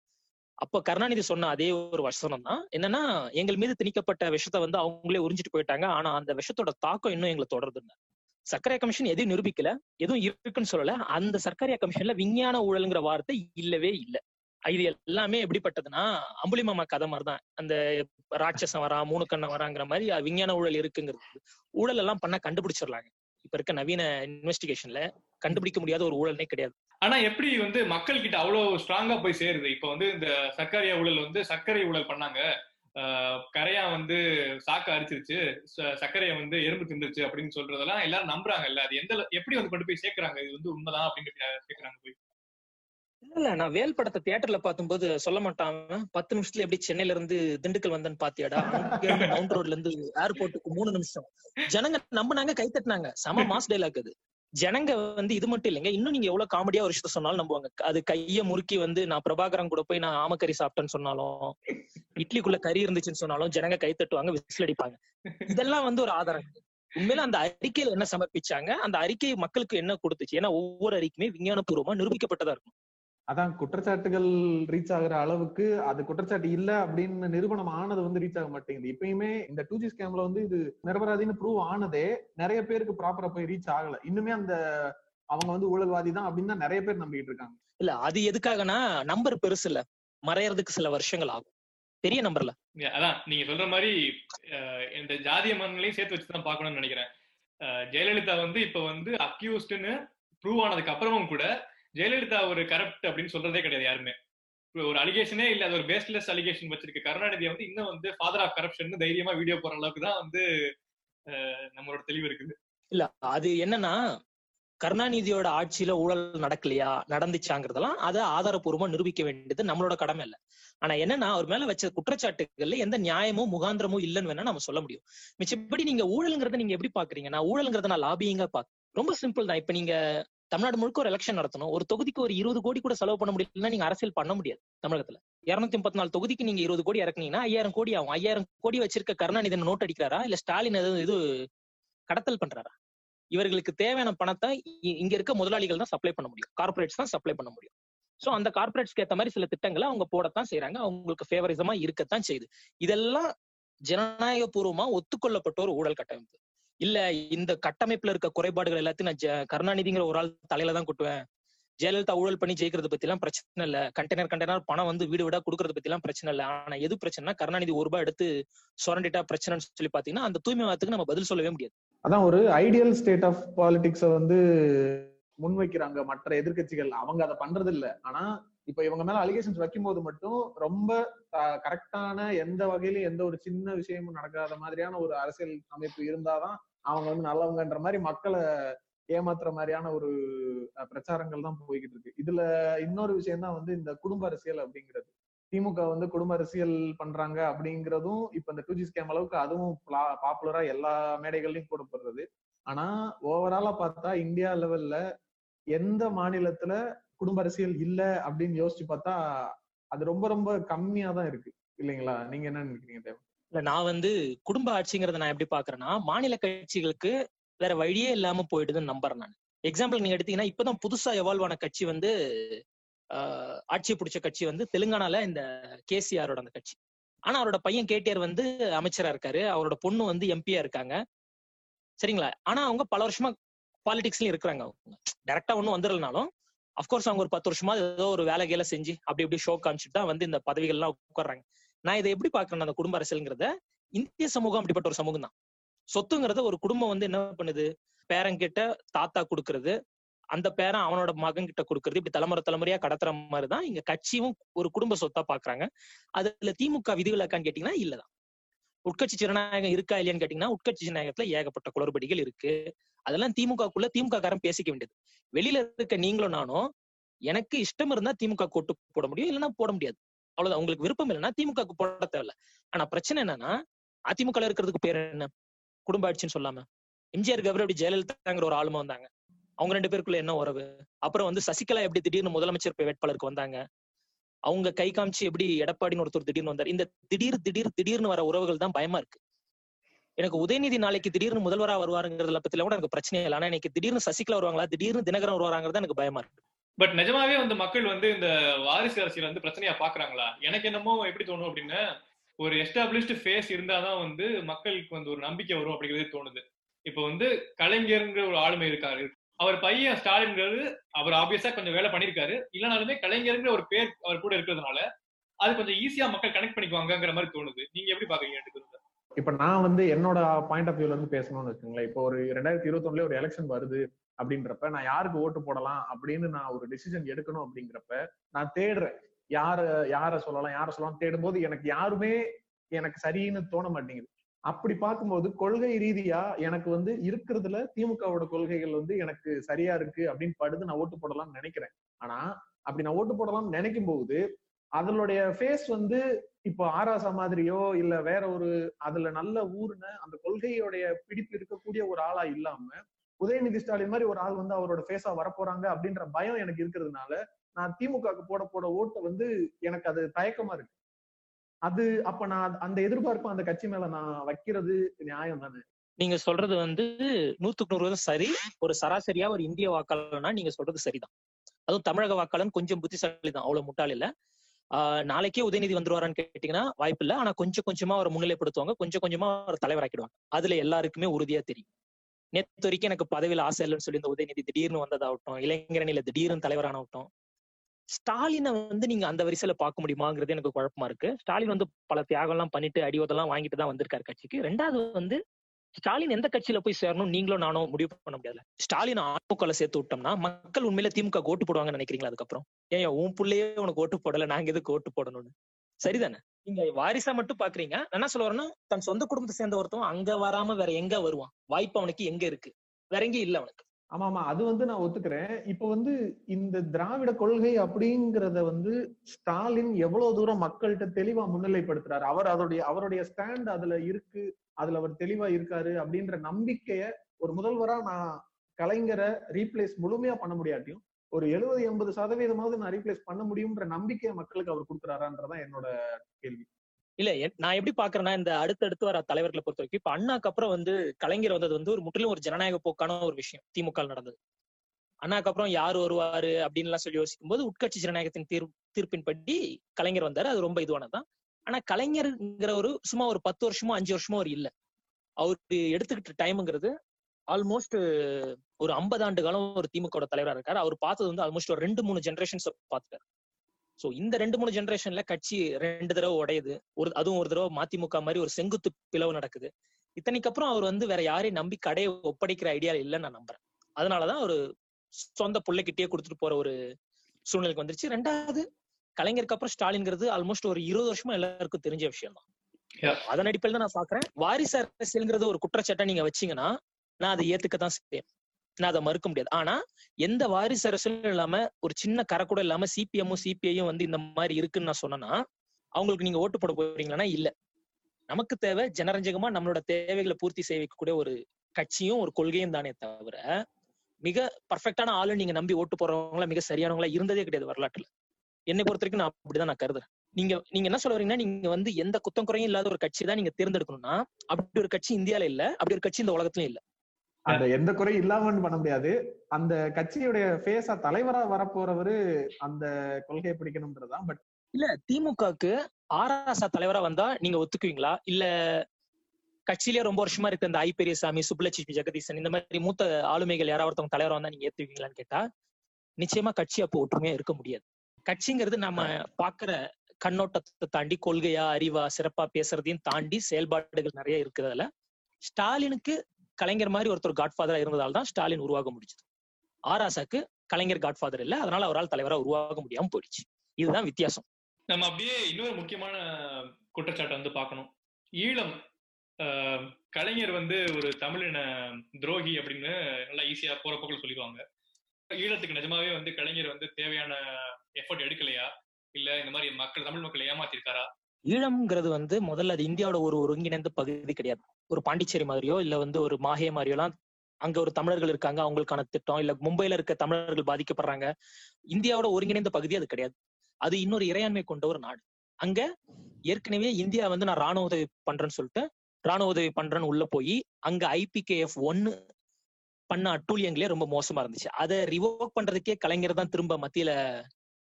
அப்ப கருணாநிதி சொன்ன அதே ஒரு வசனம் தான். என்னன்னா எங்கள் மீது திணிக்கப்பட்ட விஷத்தை வந்து அவங்களே உறிஞ்சிட்டு போயிட்டாங்க. ஆனா அந்த விஷத்தோட தாக்கம் இன்னும் எங்களை தொடருதுன்னு. சர்க்கரை கமிஷன் எதையும் நிரூபிக்கல எதுவும் இருக்குன்னு சொல்லல. அந்த சர்க்கரையா கமிஷன்ல விஞ்ஞான ஊழல்ங்கிற வார்த்தை இல்லவே இல்லை. இது எல்லாமே எப்படிப்பட்டதுன்னா அம்புலிமாமா கதை மாதிரிதான். அந்த ராட்சசம் வரா மூணு கண்ணம் வராங்கிற மாதிரி விஞ்ஞான ஊழல் இருக்குங்கிறது. ஊழல் எல்லாம் பண்ண கண்டுபிடிச்சிடலாங்க. இப்ப இருக்க நவீன இன்வெஸ்டிகேஷன்ல கண்டுபிடிக்க முடியாத ஒரு ஊழல்னே கிடையாது. ஆனா எப்படி வந்து மக்கள் கிட்ட அவ்வளவு ஸ்ட்ராங்கா போய் சேருது? இப்ப வந்து இந்த சர்க்கரை ஊழல் வந்து சர்க்கரை ஊழல் பண்ணாங்க. கரையா வந்து சாக்க அரிச்சிருச்சு சர்க்கரையை வந்து எறும்பு தின்றுச்சு அப்படின்னு சொல்றதெல்லாம் எல்லாரும் நம்புறாங்கல்ல. அது எந்த எப்படி வந்து கொண்டு போய் சேர்க்கறாங்க? இது வந்து உண்மைதான் அப்படின்னு கேக்குறாங்க போய்? இல்ல நான் வேல் படத்தை தியேட்டர்ல பார்க்கும்போது சொல்ல மாட்டாங்க பத்து நிமிஷத்துல எப்படி சென்னையில இருந்து திண்டுக்கல் வந்தேன்னு பாத்தியாடா? மவுண்ட் ரோட்ல இருந்து ஏர்போர்ட்டுக்கு மூணு நிமிஷம். ஜனங்க நம்பினாங்க கை தட்டினாங்க. செம மாஸ் டைலாக் அது. ஜனங்க வந்து இது மட்டும் இல்லைங்க. இன்னும் நீங்க எவ்வளவு காமெடியா ஒரு விஷயத்த சொன்னாலும் நம்புவாங்க. அது கைய முறுக்கி வந்து நான் பிரபாகரன் கூட போய் நான் ஆமக்கறி சாப்பிட்டேன்னு சொன்னாலும் இட்லிக்குள்ள கறி இருந்துச்சுன்னு சொன்னாலும் ஜனங்க கை தட்டுவாங்க விசில் அடிப்பாங்க. இதெல்லாம் வந்து ஒரு ஆதாரம். உண்மையில அந்த அறிக்கையில என்ன சமர்ப்பிச்சாங்க? அந்த அறிக்கை மக்களுக்கு என்ன கொடுத்துச்சு? ஏன்னா ஒவ்வொரு அறிக்கையுமே விஞ்ஞானபூர்வமா நிரூபிக்கப்பட்டதா இருக்கும். அதான் குற்றச்சாட்டுகள் ரீச் ஆகுற அளவுக்கு அது குற்றச்சாட்டு இல்ல அப்படின்னு நிரூபணம் ஆனது வந்து ரீச் ஆக மாட்டேங்குது. இப்பயுமே இந்த டூ ஜி ஸ்கேம்ல வந்து இது நிரபராதின்னு ப்ரூவ் ஆனதே நிறைய பேருக்கு ப்ராப்பரா போய் ரீச் ஆகல. இன்னுமே அந்த அவங்க வந்து ஊழல்வாதி தான் அப்படின்னு தான் நிறைய பேர் நம்பிட்டு இருக்காங்க. இல்ல அது எதுக்காகனா நம்பர் பெருசு இல்ல. மறையறதுக்கு சில வருஷங்கள் ஆகும். பெரிய நம்பர்ல அதான் நீங்க சொல்ற மாதிரி இந்த ஜாதிய மன்னங்களையும் சேர்த்து வச்சு தான் பார்க்கணும்னு நினைக்கிறேன். ஜெயலலிதா வந்து இப்ப வந்து அக்யூஸ்ட்னு ப்ரூவ் ஆனதுக்கு அப்புறமும் கூட ஜெயலலிதா ஒரு கரப்ட் அப்படின்னு சொல்றதே கிடையாது யாருமே. ஒரு அலிகேஷனே இல்ல அது ஒரு பேஸ்லெஸ் அலிகேஷன் வச்சிருக்கு. கருணாநிதி வந்து இன்னும் வந்து ஃபாதர் ஆஃப் கரப்ஷன் தைரியமா வீடியோ போற அளவுக்கு தான் வந்து நம்மளோட தெளிவு இருக்குது. இல்ல அது என்னன்னா கருணாநிதியோட ஆட்சியில ஊழல் நடக்கலையா நடந்துச்சாங்கிறதெல்லாம் அதை ஆதாரப்பூர்வமா நிரூபிக்க வேண்டியது நம்மளோட கடமை இல்ல. ஆனா என்னன்னா அவர் மேல வச்ச குற்றச்சாட்டுகள்ல எந்த நியாயமும் முகாந்திரமோ இல்லைன்னு வேணா நம்ம சொல்ல முடியும். மிச்சப்படி நீங்க ஊழல்ங்கிறத நீங்க எப்படி பாக்குறீங்க? நான் ஊழல்ங்கிறத நான் லாபியங்க பாக்கு ரொம்ப சிம்பிள் தான். இப்ப நீங்க தமிழ்நாடு முழுக்க ஒரு எலெக்ஷன் நடத்தணும். ஒரு தொகுதிக்கு ஒரு இருபது கோடி கூட செலவு பண்ண முடியலன்னா நீங்க அரசியல் பண்ண முடியாது தமிழகத்துல. இருநூத்தி முப்பத்தி நாலு தொகுதிக்கு நீங்க இருபது கோடி இறக்குனீங்கன்னா ஐயாயிரம் கோடி ஆகும். ஐயாயிரம் கோடி வச்சிருக்க கருணாநிதி நோட் அடிக்கிறாரா? இல்ல ஸ்டாலின் எதுவும் இது கடத்தல் பண்றாரா? இவர்களுக்கு தேவையான பணத்தை இங்க இருக்க முதலாளிகள் தான் சப்ளை பண்ண முடியும். கார்பரேட்ஸ் தான் சப்ளை பண்ண முடியும். சோ அந்த கார்பரேட்ஸ்க்கு ஏத்த மாதிரி சில திட்டங்களை அவங்க போடத்தான் செய்றாங்க. அவங்களுக்கு ஃபேவரிசமா இருக்கத்தான் செய்யுது. இதெல்லாம் ஜனநாயக பூர்வமா ஒத்துக்கொள்ளப்பட்ட ஒரு ஊழல் கட்டமைப்பு. இல்ல இந்த கட்டமைப்புல இருக்க குறைபாடுகள் எல்லாத்தையும் நான் ஜ- கருணாநிதிங்கிற ஒரு ஆள் தலையில தான் கொட்டுவேன். ஜெயலலிதா ஊழல் பண்ணி ஜெயிக்கிறது பத்தி எல்லாம் பிரச்சனை இல்ல. கண்டெய்னர் கண்டெய்னர் பணம் வந்து வீடு வீடா கொடுக்கறது பத்தி எல்லாம் பிரச்சனை இல்ல. ஆனா எது பிரச்சனைனா கருணாநிதி ஒரு ரூபாய் எடுத்து சுரண்டிட்டா பிரச்சனைன்னு சொல்லி பாத்தீங்கன்னா அந்த தூய்மை வாத்துக்கு நம்ம பதில் சொல்லவே முடியாது. அதான் ஒரு ஐடியல் ஸ்டேட் ஆஃப் பாலிடிக்ஸ வந்து முன்வைக்கிறாங்க மற்ற எதிர்கட்சிகள் அவங்க அதை பண்றது இல்ல ஆனா இப்ப இவங்க மேல அலிகேஷன்ஸ் வைக்கும்போது மட்டும் ரொம்ப கரெக்டான எந்த வகையிலும் எந்த ஒரு சின்ன விஷயமும் நடக்காத மாதிரியான ஒரு அரசியல் அமைப்பு இருந்தாதான் அவங்க வந்து நல்லவங்கன்ற மாதிரி மக்களை ஏமாத்துற மாதிரியான ஒரு பிரச்சாரங்கள் தான் போய்கிட்டு இருக்கு. இதுல இன்னொரு விஷயம் தான் வந்து இந்த குடும்ப அரசியல் அப்படிங்கிறது. திமுக வந்து குடும்ப அரசியல் பண்றாங்க அப்படிங்கிறதும் இப்ப இந்த டூ ஜி ஸ்கேம் அளவுக்கு அதுவும் பாப்புலரா எல்லா மேடைகள்லயும் கூடப்படுறது ஆனா ஓவராலா பார்த்தா இந்தியா லெவல்ல எந்த மாநிலத்துல குடும்ப அரசியல் இல்ல அப்படின்னு யோசிச்சு பார்த்தா அது ரொம்ப ரொம்ப கம்மியா தான் இருக்கு. இல்லைங்களா? நீங்க என்ன நினைக்கிறீங்க தேவ? இல்ல நான் வந்து குடும்ப ஆட்சிங்கிறத நான் எப்படி பாக்குறேன்னா மாநில கட்சிகளுக்கு வேற வழியே இல்லாம போயிடுதுன்னு நம்புறேன் நான். எக்ஸாம்பிள் நீங்க எடுத்தீங்கன்னா இப்பதான் புதுசா எவால்வ் ஆன கட்சி வந்து ஆஹ், ஆட்சியை பிடிச்ச கட்சி வந்து தெலுங்கானால இந்த கேசிஆரோட அந்த கட்சி. ஆனா அவரோட பையன் கேடிஆர் வந்து அமைச்சரா இருக்காரு. அவரோட பொண்ணு வந்து எம்பியா இருக்காங்க. சரிங்களா? ஆனா அவங்க பல வருஷமா பாலிடிக்ஸ்லயும் இருக்கிறாங்க அவங்க. டைரக்டா ஒன்றும் வந்துடலனாலும் அஃப்கோர்ஸ் அவங்க ஒரு பத்து வருஷமா ஏதோ ஒரு வேலை கீழ செஞ்சு அப்படி இப்படி ஷோ காமிச்சிட்டு தான் வந்து இந்த பதவிகள்லாம் உட்கார்றாங்க. நான் இதை எப்படி பாக்குறேன் அந்த குடும்ப அரசியல்ங்கிறத இந்திய சமூகம் அப்படிப்பட்ட ஒரு சமூகம் தான். சொத்துங்கிறத ஒரு குடும்பம் வந்து என்ன பண்ணுது? பேரங்கிட்ட தாத்தா கொடுக்கறது அந்த பேரன் அவனோட மகன் கிட்ட கொடுக்கறது இப்படி தலைமுறை தலைமுறையா கடத்துற மாதிரி தான் இங்க கட்சியும் ஒரு குடும்ப சொத்தா பாக்குறாங்க அதுல திமுக விதிவிலக்கான்னு கேட்டீங்கன்னா இல்லதான். உட்கட்சி ஜனநாயகம் இருக்கா இல்லையான்னு கேட்டீங்கன்னா உட்கட்சி ஜனநாயகத்துல ஏகப்பட்ட குளறுபடிகள் இருக்கு. அதெல்லாம் திமுகக்குள்ள திமுக காரம் பேசிக்க வேண்டியது. வெளியில இருக்க நீங்களும் நானும் எனக்கு இஷ்டம் இருந்தா திமுக கோட்டு போட முடியும் இல்லைன்னா போட முடியாது. அவ்வளவுதான். உங்களுக்கு விருப்பம் இல்லைன்னா திமுக போட தேவையில்ல. ஆனா பிரச்சனை என்னன்னா அதிமுக இருக்கிறதுக்கு பேர் என்ன? குடும்ப ஆட்சின்னு சொல்லாம. எம்ஜிஆர் கவர் அப்படி ஜெயலலிதாங்கிற ஒரு ஆளுமா வந்தாங்க. அவங்க ரெண்டு பேருக்குள்ள என்ன உறவு? அப்புறம் வந்து சசிகலா எப்படி திடீர்னு முதலமைச்சர் வேட்பாளருக்கு வந்தாங்க? அவங்க கை காமிச்சு எப்படி எடப்பாடின்னு ஒருத்தர் திடீர்னு வந்தார். இந்த திடீர் திடீர் திடீர்னு வர உறவுகள் தான் பயமா இருக்கு. எனக்கு உதயநிதி நாளைக்கு திடீர்னு முதல்வரா வருவாருங்கிறதுல பத்தில கூட எனக்கு பிரச்சனை இல்லை. ஆனா எனக்கு திடீர்னு சசிகலா வருவாங்களா திடீர்னு தினகரன் வருவாங்கிறது எனக்கு பயமா இருக்கு. பட் நிஜமாவே வந்து மக்கள் வந்து இந்த வாரிசு அரசியல் வந்து பிரச்சனையா பாக்குறாங்களா? எனக்கு என்னமோ எப்படி தோணும் அப்படின்னா ஒரு எஸ்டாப்ளிஷ்டு ஃபேஸ் இருந்தாதான் வந்து மக்களுக்கு வந்து ஒரு நம்பிக்கை வரும் அப்படிங்கிறதே தோணுது. இப்ப வந்து கலைஞருங்கிற ஒரு ஆளுமை இருக்காரு. அவர் பையன் ஸ்டாலின்ங்கிறது அவர் ஆப்வியஸா கொஞ்சம் வேலை பண்ணிருக்காரு இல்லைனாலுமே கலைஞருங்கிற ஒரு பேர் அவர் கூட இருக்கிறதுனால அது கொஞ்சம் ஈஸியா மக்கள் கனெக்ட் பண்ணிக்குவாங்கங்கிற மாதிரி தோணுது. நீங்க எப்படி பாக்குறீங்க இப்ப நான் வந்து என்னோட பாயிண்ட் ஆஃப் வியூல இருந்து பேசணும்னு வச்சுங்களேன் இப்போ ஒரு ரெண்டாயிரத்தி இருபத்தி ஒரு எலெக்ஷன் வருது அப்படின்றப்ப நான் யாருக்கு ஓட்டு போடலாம் அப்படின்னு நான் ஒரு டிசிஷன் எடுக்கணும் அப்படிங்கிறப்ப நான் தேடுறேன். யார யார சொல்லலாம் யார சொல்லலாம் தேடும்போது எனக்கு யாருமே எனக்கு சரின்னு தோண மாட்டேங்குது. அப்படி பார்க்கும்போது கொள்கை ரீதியா எனக்கு வந்து இருக்கிறதுல திமுகவோட கொள்கைகள் வந்து எனக்கு சரியா இருக்கு அப்படின்னு படுத்து நான் ஓட்டு போடலாம்னு நினைக்கிறேன். ஆனா அப்படி நான் ஓட்டு போடலாம்னு நினைக்கும் போது அதனுடைய ஃபேஸ் வந்து இப்போ ஆராசா மாதிரியோ இல்ல வேற ஒரு அதுல நல்ல ஊர்னு அந்த கொள்கையோடைய பிடிப்பு இருக்கக்கூடிய ஒரு ஆளா இல்லாம உதயநிதி ஸ்டாலின் மாதிரி ஒரு ஆள் வந்து அவரோட ஃபேஸா வரப்போறாங்க அப்படின்ற பயம் எனக்கு இருக்கிறதுனால நான் திமுகவுக்கு போட போட ஓட்டு வந்து எனக்கு அது தயக்கமா இருக்கு. அது அப்ப நான் அந்த எதிர்பார்ப்பு அந்த கட்சி மேல நான் வைக்கிறது நியாயம் தானே? நீங்க சொல்றது வந்து நூத்துக்கு நூறு சரி. ஒரு சராசரியா ஒரு இந்திய வாக்காளர்னா நீங்க சொல்றது சரிதான். அதுவும் தமிழக வாக்காளன் கொஞ்சம் புத்திசாலி தான் அவ்வளவு முட்டாள் இல்ல. ஆஹ் நாளைக்கே உதயநிதி வந்துருவாரான்னு கேட்டீங்கன்னா வாய்ப்பு இல்ல. ஆனா கொஞ்சம் கொஞ்சமா அவரை முன்னிலைப்படுத்துவாங்க. கொஞ்சம் கொஞ்சமா அவர் தலைவராக்கிடுவாங்க. அதுல எல்லாருக்குமே உறுதியா தெரியும். நேத்து வரைக்கும் எனக்கு பதவியில் ஆசை இல்லைன்னு சொல்லி இந்த உதயநிதி திடீர்னு வந்ததாகட்டும் இளைஞரணியில திடீர்னு தலைவரானாகட்டும் ஸ்டாலினை வந்து நீங்க அந்த வரிசையில பார்க்க முடியுமாங்கிறது எனக்கு குழப்பமா இருக்கு. ஸ்டாலின் வந்து பல தியாகம் எல்லாம் பண்ணிட்டு அடிவதெல்லாம் வாங்கிட்டு தான் வந்திருக்காரு கட்சிக்கு. ரெண்டாவது வந்து ஸ்டாலின் எந்த கட்சியில போய் சேரணும் நீங்களும் நானும் முடிவு பண்ண முடியாது ஸ்டாலின் அதிமுகல சேர்த்து விட்டோம்னா மக்கள் உண்மையில திமுக ஓட்டு போடுவாங்கன்னு நினைக்கிறீங்களா அதுக்கப்புறம்? ஏன் உன் புள்ளையே உனக்கு ஓட்டு போடல நாங்க எதுக்கு ஓட்டு போடணும்னு? சரிதானே? நீங்க வாரிசா மட்டும் பாக்குறீங்க. நான் என்ன சொல்ல வரேன்னா தன் சொந்த குடும்பத்தை சேர்ந்த ஒருத்தவன் அங்க வராம வேற எங்க வருவான்? வாய்ப்பு அவனுக்கு எங்க இருக்கு? வேற எங்கேயும் இல்ல அவனுக்கு. ஆமா ஆமா. அது வந்து நான் ஒத்துக்கிறேன். இப்ப வந்து இந்த திராவிட கொள்கை அப்படிங்கறத வந்து ஸ்டாலின் எவ்வளவு தூரம் மக்கள்கிட்ட தெளிவா முன்னிலைப்படுத்துறாரு? அவர் அதோடைய அவருடைய ஸ்டாண்ட் அதுல இருக்கு. அதுல அவர் தெளிவா இருக்காரு அப்படின்ற நம்பிக்கைய ஒரு முதல்வரா நான் கலைஞரை ரீப்ளேஸ் முழுமையா பண்ண முடியாட்டியும் ஒரு எழுபது எண்பது சதவீதமாவது நான் ரீப்ளேஸ் பண்ண முடியும்ன்ற நம்பிக்கையை மக்களுக்கு அவர் கொடுக்குறாரான்றதான் என்னோட கேள்வி. இல்ல என்- நான் எப்படி பாக்குறேன்னா இந்த அடுத்தடுத்து வர தலைவர்களை பொறுத்த வரைக்கும் இப்ப அண்ணாக்கு அப்புறம் வந்து கலைஞர் வந்தது வந்து ஒரு முற்றிலும் ஒரு ஜனநாயக போக்கான ஒரு விஷயம் திமுக நடந்தது. அண்ணாக்கு அப்புறம் யார் வருவாரு அப்படின்னு எல்லாம் சொல்லி யோசிக்கும் போது உட்கட்சி ஜனநாயகத்தின் தீர் தீர்ப்பின்படி கலைஞர் வந்தாரு. அது ரொம்ப இதுவானதான் ஆனா கலைஞர்ங்கிற ஒரு சும்மா ஒரு பத்து வருஷமோ அஞ்சு வருஷமோ அவர் இல்ல. அவரு எடுத்துக்கிட்ட டைம்ங்கிறது ஆல்மோஸ்ட் ஒரு ஐம்பது ஆண்டு காலம் ஒரு திமுக தலைவரா இருக்காரு. அவர் பார்த்தது வந்து ஆல்மோஸ்ட் ஒரு ரெண்டு மூணு ஜெனரேஷன்ஸ் பார்த்துட்டாரு. சோ இந்த ரெண்டு மூணு ஜெனரேஷன்ல கட்சி ரெண்டு தடவை உடையுது. ஒரு அதுவும் ஒரு தடவை மதிமுக மாதிரி ஒரு செங்குத்து பிளவு நடக்குது. இத்தனைக்கு அப்புறம் அவர் வந்து வேற யாரையும் நம்பி கடையை ஒப்படைக்கிற ஐடியா இல்லைன்னு நான் நம்புறேன். அதனாலதான் ஒரு சொந்த பிள்ளைகிட்டயே கொடுத்துட்டு போற ஒரு சூழ்நிலைக்கு வந்துருச்சு. ரெண்டாவது கலைஞருக்கு அப்புறம் ஸ்டாலின்ங்கிறது ஆல்மோஸ்ட் ஒரு இருபது வருஷமா எல்லாருக்கும் தெரிஞ்ச விஷயம் தான். அதன் அடிப்படையில் தான் நான் பாக்குறேன். வாரிசு அரசியல்ங்கிறது ஒரு குற்றச்சாட்டை நீங்க வச்சீங்கன்னா நான் அதை ஏத்துக்கத்தான் செய்வேன். நான் அதை மறுக்க முடியாது. ஆனா எந்த வாரிசு அரசியலும் இல்லாம ஒரு சின்ன கரை கூட இல்லாம சிபிஎம்மும் சிபிஐயும் வந்து இந்த மாதிரி இருக்குன்னு நான் சொன்னேன்னா அவங்களுக்கு நீங்க ஓட்டு போட போறீங்களா இல்ல. நமக்கு தேவை ஜனரஞ்சகமா நம்மளோட தேவைகளை பூர்த்தி செய்யக்கூடிய ஒரு கட்சியும் ஒரு கொள்கையும் தானே தவிர மிக பர்ஃபெக்டான ஆளு நீங்க நம்பி ஓட்டு போறவங்களா மிக சரியானவங்களா இருந்ததே கிடையாது வரலாற்றுல. என்னை பொறுத்த வரைக்கும் நான் அப்படிதான் நான் கருதுறேன். நீங்க நீங்க என்ன சொல்ல வரீங்கன்னா நீங்க வந்து எந்த குத்தம் குறையும் இல்லாத ஒரு கட்சி தான் நீங்க தேர்ந்தெடுக்கணும்னா அப்படி ஒரு கட்சி இந்தியால இல்ல அப்படி ஒரு கட்சி இந்த உலகத்துலயும் இல்ல. அந்த எந்த குறையும் இல்லாமன்னு பண்ண முடியாது. அந்த கட்சியுடைய ஃபேஸா தலைவரா வரப்போறவரு அந்த கொள்கையை பிடிக்கணும்ன்றதுதான் பட் இல்ல திமுகவுக்கு ஆராசா தலைவரா வந்தா நீங்க ஒத்துக்குவீங்களா? இல்ல கட்சியிலேயே ரொம்ப வருஷமா இருக்க இந்த ஐ பெரியசாமி சுப்புலட்சுமி ஜெகதீசன் இந்த மாதிரி மூத்த ஆளுமைகள் யாராவது ஒருத்தவங்க தலைவரா வந்தா நீங்க ஏத்துவீங்களான்னு கேட்டா நிச்சயமா கட்சி அப்போ ஒற்றுமையா இருக்க முடியாது. கட்சிங்கிறது நம்ம பாக்குற கண்ணோட்டத்தை தாண்டி கொள்கையா அறிவா சிறப்பா பேசுறதையும் தாண்டி செயல்பாடுகள் நிறைய இருக்கிறதுல ஸ்டாலினுக்கு கலைஞர் மாதிரி ஒருத்தர் காட்ஃபாதரா இருந்ததால தான் ஸ்டாலின் உருவாக முடிஞ்சது. ஆராசாக்கு கலைஞர் காட்ஃபாதர் இல்ல அதனால அவரால் தலைவரா உருவாக முடியாம போயிடுச்சு. இதுதான் வித்தியாசம். நம்ம அப்படியே இன்னொரு முக்கியமான குற்றச்சாட்டை வந்து பார்க்கணும். ஈழம் கலைஞர் வந்து ஒரு தமிழின துரோகி அப்படின்னு நல்லா ஈஸியா போற போக்கில் சொல்லிடுவாங்க. ஈழத்துக்கு நிஜமாவே வந்து கலைஞர் வந்து தேவையான எஃபர்ட் எடுக்கலையா? இல்ல இந்த மாதிரி மக்கள் தமிழ் மக்களை ஏமாத்திருக்காரா? ஈழம்ங்கிறது வந்து முதல்ல அது இந்தியாவோட ஒரு ஒருங்கிணைந்த பகுதி கிடையாது. ஒரு பாண்டிச்சேரி மாதிரியோ இல்ல வந்து ஒரு மாஹே மாதிரியோலாம் அங்க ஒரு தமிழர்கள் இருக்காங்க அவங்களுக்கான திட்டம் இல்ல மும்பைல இருக்க தமிழர்கள் பாதிக்கப்படுறாங்க. இந்தியாவோட ஒருங்கிணைந்த பகுதி அது கிடையாது. அது இன்னொரு இறையாண்மை கொண்ட ஒரு நாடு. அங்க ஏற்கனவே இந்தியா வந்து நான் ராணுவ உதவி பண்றேன்னு சொல்லிட்டு ராணுவ உதவி பண்றேன்னு உள்ள போய் அங்க ஐபிகேஎஃப் ஒன்னு பண்ண அட்டூழியங்களே ரொம்ப மோசமா இருந்துச்சு. அதை ரிவோக் பண்றதுக்கே கலைஞர் தான் திரும்ப மத்தியில